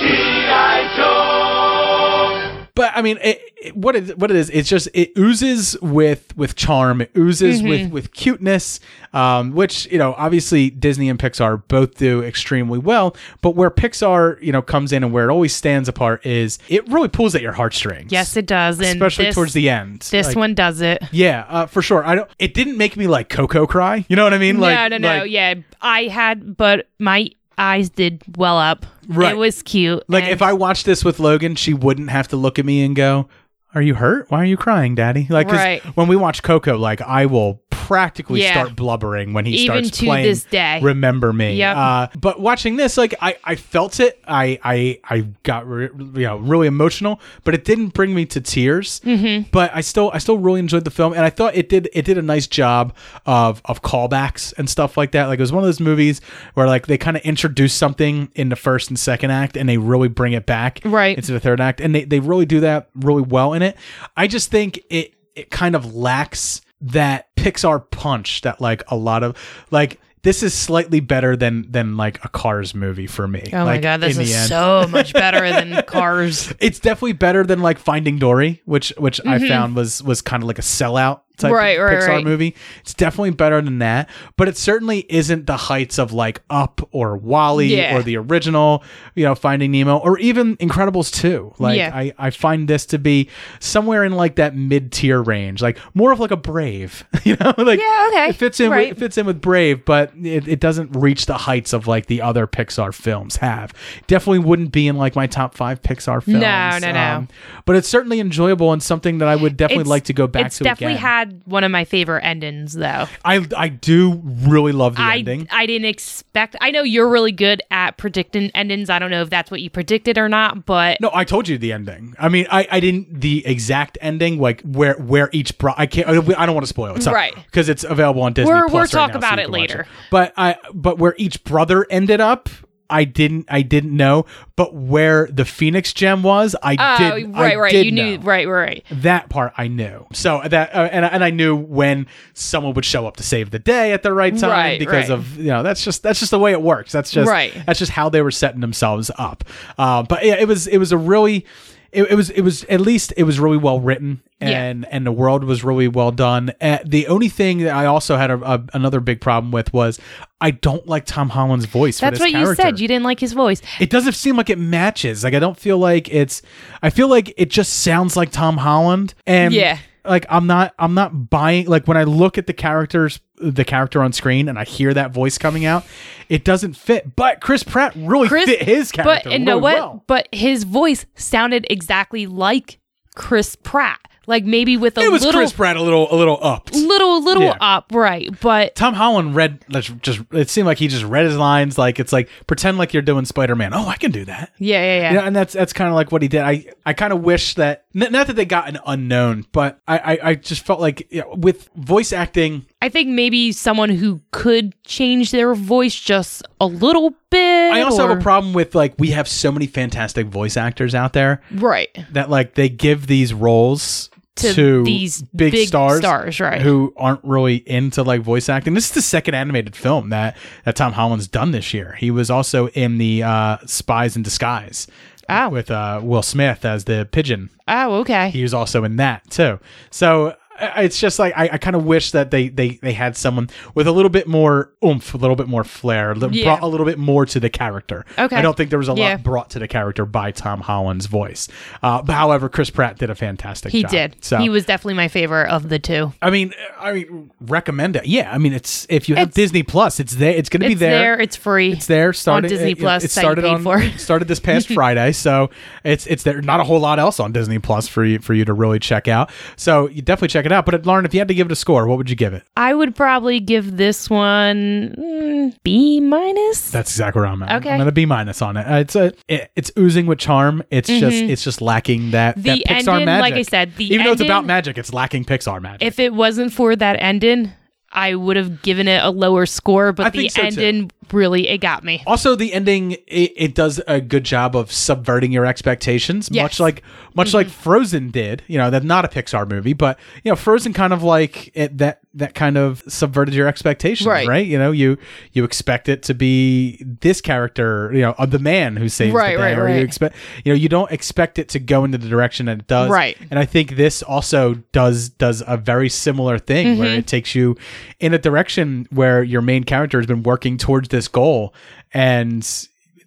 Speaker 3: But I mean, it, it- what it what it is, it's just it oozes with with charm, it oozes
Speaker 4: Mhm.
Speaker 3: with with cuteness, um, which you know obviously Disney and Pixar both do extremely well. But where Pixar you know comes in and where it always stands apart is it really pulls at your heartstrings.
Speaker 4: yes, it does. And
Speaker 3: especially
Speaker 4: this-
Speaker 3: towards the end.
Speaker 4: This
Speaker 3: Like,
Speaker 4: one does it.
Speaker 3: yeah, uh, for sure. I don't. It didn't make me like Coco cry. You know what I mean? Like,
Speaker 4: no, no, no.
Speaker 3: like-
Speaker 4: yeah, I had, but my eyes did well up.
Speaker 3: Right.
Speaker 4: It was cute.
Speaker 3: Like
Speaker 4: and-
Speaker 3: if I watched this with Logan, she wouldn't have to look at me and go, "Are you hurt? Why are you crying, Daddy?" Like
Speaker 4: Right.
Speaker 3: when we watch Coco, like I will practically
Speaker 4: Yeah.
Speaker 3: start blubbering when he
Speaker 4: Even
Speaker 3: starts
Speaker 4: to
Speaker 3: playing
Speaker 4: this day.
Speaker 3: remember me
Speaker 4: Yep.
Speaker 3: uh, but watching this like I, I felt it I I, I got re- you know really emotional but it didn't bring me to tears
Speaker 4: Mhm.
Speaker 3: but I still I still really enjoyed the film and I thought it did it did a nice job of of callbacks and stuff like that like it was one of those movies where like they kind of introduce something in the first and second act and they really bring it back
Speaker 4: Right.
Speaker 3: into the third act and they, they really do that really well in it I just think it it kind of lacks that Pixar punch that like a lot of like this is slightly better than than like a Cars movie for me.
Speaker 4: Oh my god, this is so much better than [LAUGHS] Cars.
Speaker 3: It's definitely better than like Finding Dory, which which I
Speaker 4: Mhm.
Speaker 3: found was was kind of like a sellout type
Speaker 4: Right, right,
Speaker 3: Pixar
Speaker 4: right.
Speaker 3: movie. It's definitely better than that, but it certainly isn't the heights of like Up or WALL-E
Speaker 4: Yeah.
Speaker 3: or the original, you know, Finding Nemo or even Incredibles 2. Like
Speaker 4: Yeah.
Speaker 3: I I find this to be somewhere in like that mid-tier range, like more of like a Brave, [LAUGHS] you know, like
Speaker 4: Yeah, okay.
Speaker 3: it fits in
Speaker 4: Right.
Speaker 3: with, it fits in with Brave, but it, it doesn't reach the heights of like the other Pixar films have. Definitely wouldn't be in like my top 5 Pixar films.
Speaker 4: No, no, no.
Speaker 3: Um, but it's certainly enjoyable and something that I would definitely
Speaker 4: It's-
Speaker 3: like to go back
Speaker 4: It's
Speaker 3: to
Speaker 4: definitely
Speaker 3: again.
Speaker 4: had one of my favorite endings though.
Speaker 3: I I do really love the
Speaker 4: I,
Speaker 3: ending.
Speaker 4: I didn't expect I know you're really good at predicting endings. I don't know if that's what you predicted or not, but
Speaker 3: No, I told you the ending. I mean, I, I didn't the exact ending, like where where each bro. I can't. I don't want to spoil it,
Speaker 4: Right.
Speaker 3: Because it's available on Disney.
Speaker 4: We're-
Speaker 3: Plus
Speaker 4: we'll
Speaker 3: right
Speaker 4: talk
Speaker 3: now,
Speaker 4: about
Speaker 3: you
Speaker 4: it later.
Speaker 3: But I but where each brother ended up, I didn't I didn't know. But where the Phoenix gem was, I
Speaker 4: oh,
Speaker 3: did.
Speaker 4: right,
Speaker 3: I
Speaker 4: right.
Speaker 3: did
Speaker 4: you knew
Speaker 3: know.
Speaker 4: right, right.
Speaker 3: That part I knew. So that uh, and I- and I knew when someone would show up to save the day at the right time
Speaker 4: Right,
Speaker 3: because
Speaker 4: right.
Speaker 3: of you know that's just that's just the way it works. That's just
Speaker 4: Right.
Speaker 3: that's just how they were setting themselves up. Uh, but yeah, it was it was a really it, it was it was at least it was really well written
Speaker 4: Yeah.
Speaker 3: and and the world was really well done. Uh, the only thing that I also had a, a, another big problem with was I don't like Tom Holland's voice.
Speaker 4: That's what
Speaker 3: this
Speaker 4: you said. You didn't like his voice.
Speaker 3: It doesn't seem like it matches. Like I don't feel like it's. I feel like it just sounds like Tom Holland, and
Speaker 4: Yeah.
Speaker 3: Like I'm not. I'm not buying. Like when I look at the characters, the character on screen, and I hear that voice coming out, it doesn't fit. But Chris Pratt really
Speaker 4: Chris
Speaker 3: fit his character.
Speaker 4: But and know what?
Speaker 3: well.
Speaker 4: But his voice sounded exactly like Chris Pratt. Like maybe with a
Speaker 3: It was
Speaker 4: little
Speaker 3: Chris Pratt a little a little upped.
Speaker 4: little little
Speaker 3: Yeah.
Speaker 4: up, right? But
Speaker 3: Tom Holland read just it seemed like he just read his lines like it's like pretend like you're doing Spider-Man. Oh, I can do that.
Speaker 4: yeah, yeah, yeah.
Speaker 3: You know, and that's that's kind of like what he did. I I kind of wish that n- not that they got an unknown, but I I, I just felt like you know, with voice acting,
Speaker 4: I think maybe someone who could change their voice just a little bit.
Speaker 3: I also
Speaker 4: or-
Speaker 3: have a problem with like we have so many fantastic voice actors out there
Speaker 4: Right.
Speaker 3: that like they give these roles.
Speaker 4: To
Speaker 3: To,
Speaker 4: these
Speaker 3: big,
Speaker 4: big
Speaker 3: stars,
Speaker 4: stars, right.
Speaker 3: Who aren't really into like voice acting. This is the second animated film that that Tom Holland's done this year. He was also in the uh, Spies in Disguise
Speaker 4: Oh.
Speaker 3: with uh, Will Smith as the pigeon.
Speaker 4: Oh, okay.
Speaker 3: he was also in that too. So it's just like I, I kind of wish that they, they they had someone with a little bit more oomph, a little bit more flair, li-
Speaker 4: Yeah.
Speaker 3: brought a little bit more to the character.
Speaker 4: Okay.
Speaker 3: I don't think there was a
Speaker 4: Yeah.
Speaker 3: lot brought to the character by Tom Holland's voice. Uh, but however, Chris Pratt did a fantastic job.
Speaker 4: He
Speaker 3: job.
Speaker 4: did.
Speaker 3: So
Speaker 4: He was definitely my favorite of the two.
Speaker 3: I mean, I mean, recommend it. Yeah, I mean, it's if you have
Speaker 4: It's-
Speaker 3: Disney Plus, it's there. It's going to be
Speaker 4: It's
Speaker 3: there.
Speaker 4: there. It's free.
Speaker 3: It's there. Started on
Speaker 4: Disney
Speaker 3: it-
Speaker 4: Plus
Speaker 3: It
Speaker 4: that you
Speaker 3: started
Speaker 4: paid
Speaker 3: on
Speaker 4: for.
Speaker 3: started this past [LAUGHS] Friday, so it's it's there. Not a whole lot else on Disney Plus for you for you to really check out. So you definitely check it out. But Lauren, if you had to give it a score, what would you give it?
Speaker 4: I would probably give this one mm, B minus.
Speaker 3: That's exactly where I'm at.
Speaker 4: Okay.
Speaker 3: I'm gonna B minus on it. Uh, It's a it, it's oozing with charm. It's just
Speaker 4: Mhm.
Speaker 3: it's just lacking that
Speaker 4: The
Speaker 3: that Pixar
Speaker 4: ending,
Speaker 3: magic.
Speaker 4: like I said, the
Speaker 3: even though it's about magic, it's lacking Pixar magic.
Speaker 4: If it wasn't for that ending, I would have given it a lower score. But
Speaker 3: I
Speaker 4: the
Speaker 3: so, too.
Speaker 4: Really it got me.
Speaker 3: Also, the ending it, it does a good job of subverting your expectations,
Speaker 4: Yes.
Speaker 3: much like much like Frozen did. You know, that's not a Pixar movie, but you know, Frozen kind of like it, that that kind of subverted your expectations,
Speaker 4: Right.
Speaker 3: right? You know, you you expect it to be this character, you know, of the man who saves
Speaker 4: Right,
Speaker 3: the day,
Speaker 4: right,
Speaker 3: or you expect, you know, you don't expect it to go into the direction that it does,
Speaker 4: Right.
Speaker 3: And I think this also does does a very similar thing where
Speaker 4: Mhm.
Speaker 3: it takes you in a direction where your main character has been working towards this goal. And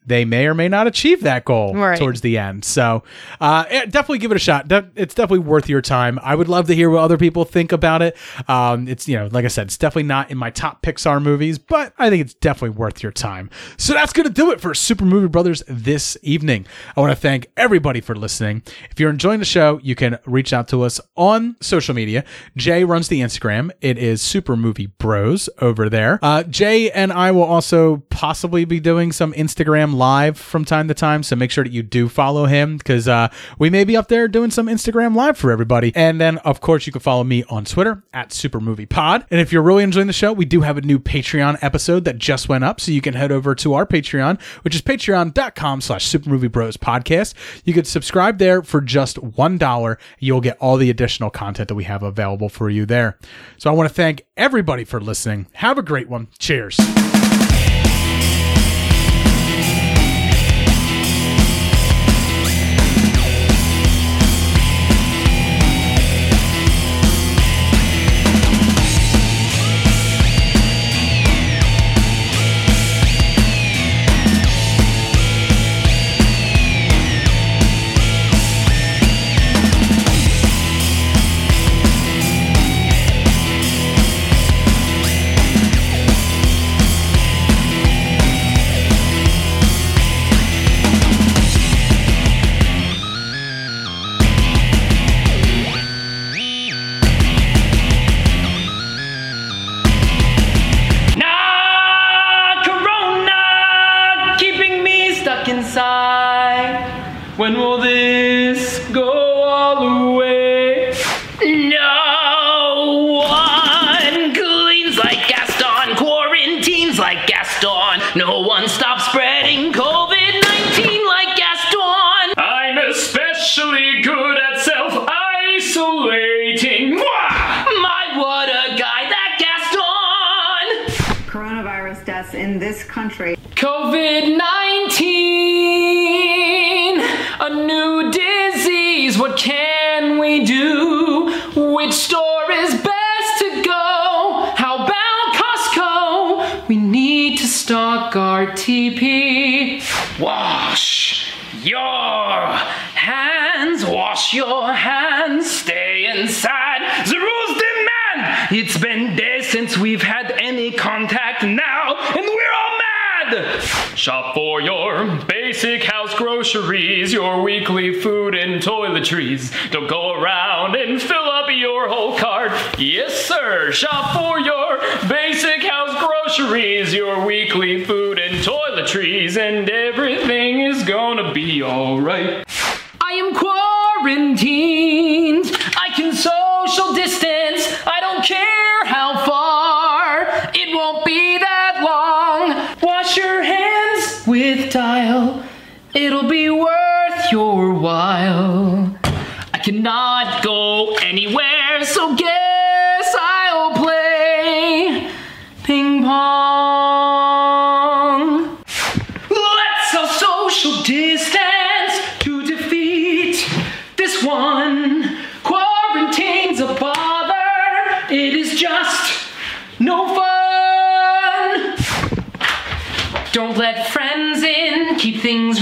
Speaker 3: they may or may not achieve that goal
Speaker 4: Right.
Speaker 3: towards the end. So uh, definitely give it a shot. De- it's definitely worth your time. I would love to hear what other people think about it. Um, it's you know, like I said, it's definitely not in my top Pixar movies, but I think it's definitely worth your time. So that's gonna do it for Super Movie Brothers this evening. I want to thank everybody for listening. If you're enjoying the show, you can reach out to us on social media. Jay runs the Instagram. It is Super Movie Bros over there. Uh, Jay and I will also possibly be doing some Instagram live from time to time. So make sure that you do follow him because uh, we may be up there doing some Instagram live for everybody. And then, of course, you can follow me on Twitter at Super Movie Pod. And if you're really enjoying the show, we do have a new Patreon episode that just went up. So you can head over to our Patreon, which is patreon.com slash Super Movie Bros podcast. You could subscribe there for just $1. You'll get all the additional content that we have available for you there. So I want to thank everybody for listening. Have a great one. Cheers.
Speaker 18: It's been days since we've had any contact now, and we're all mad.
Speaker 19: Shop for your basic house groceries, your weekly food and toiletries. Don't go around and fill up your whole cart. Yes, sir. Shop for your basic house groceries, your weekly food and toiletries, and everything is gonna be alright.
Speaker 18: I am quarantined. Can social distance. I don't care how far. It won't be that long. Wash your hands with tile. It'll be worth your while. I cannot go anywhere, so guess Don't let friends in. Keep things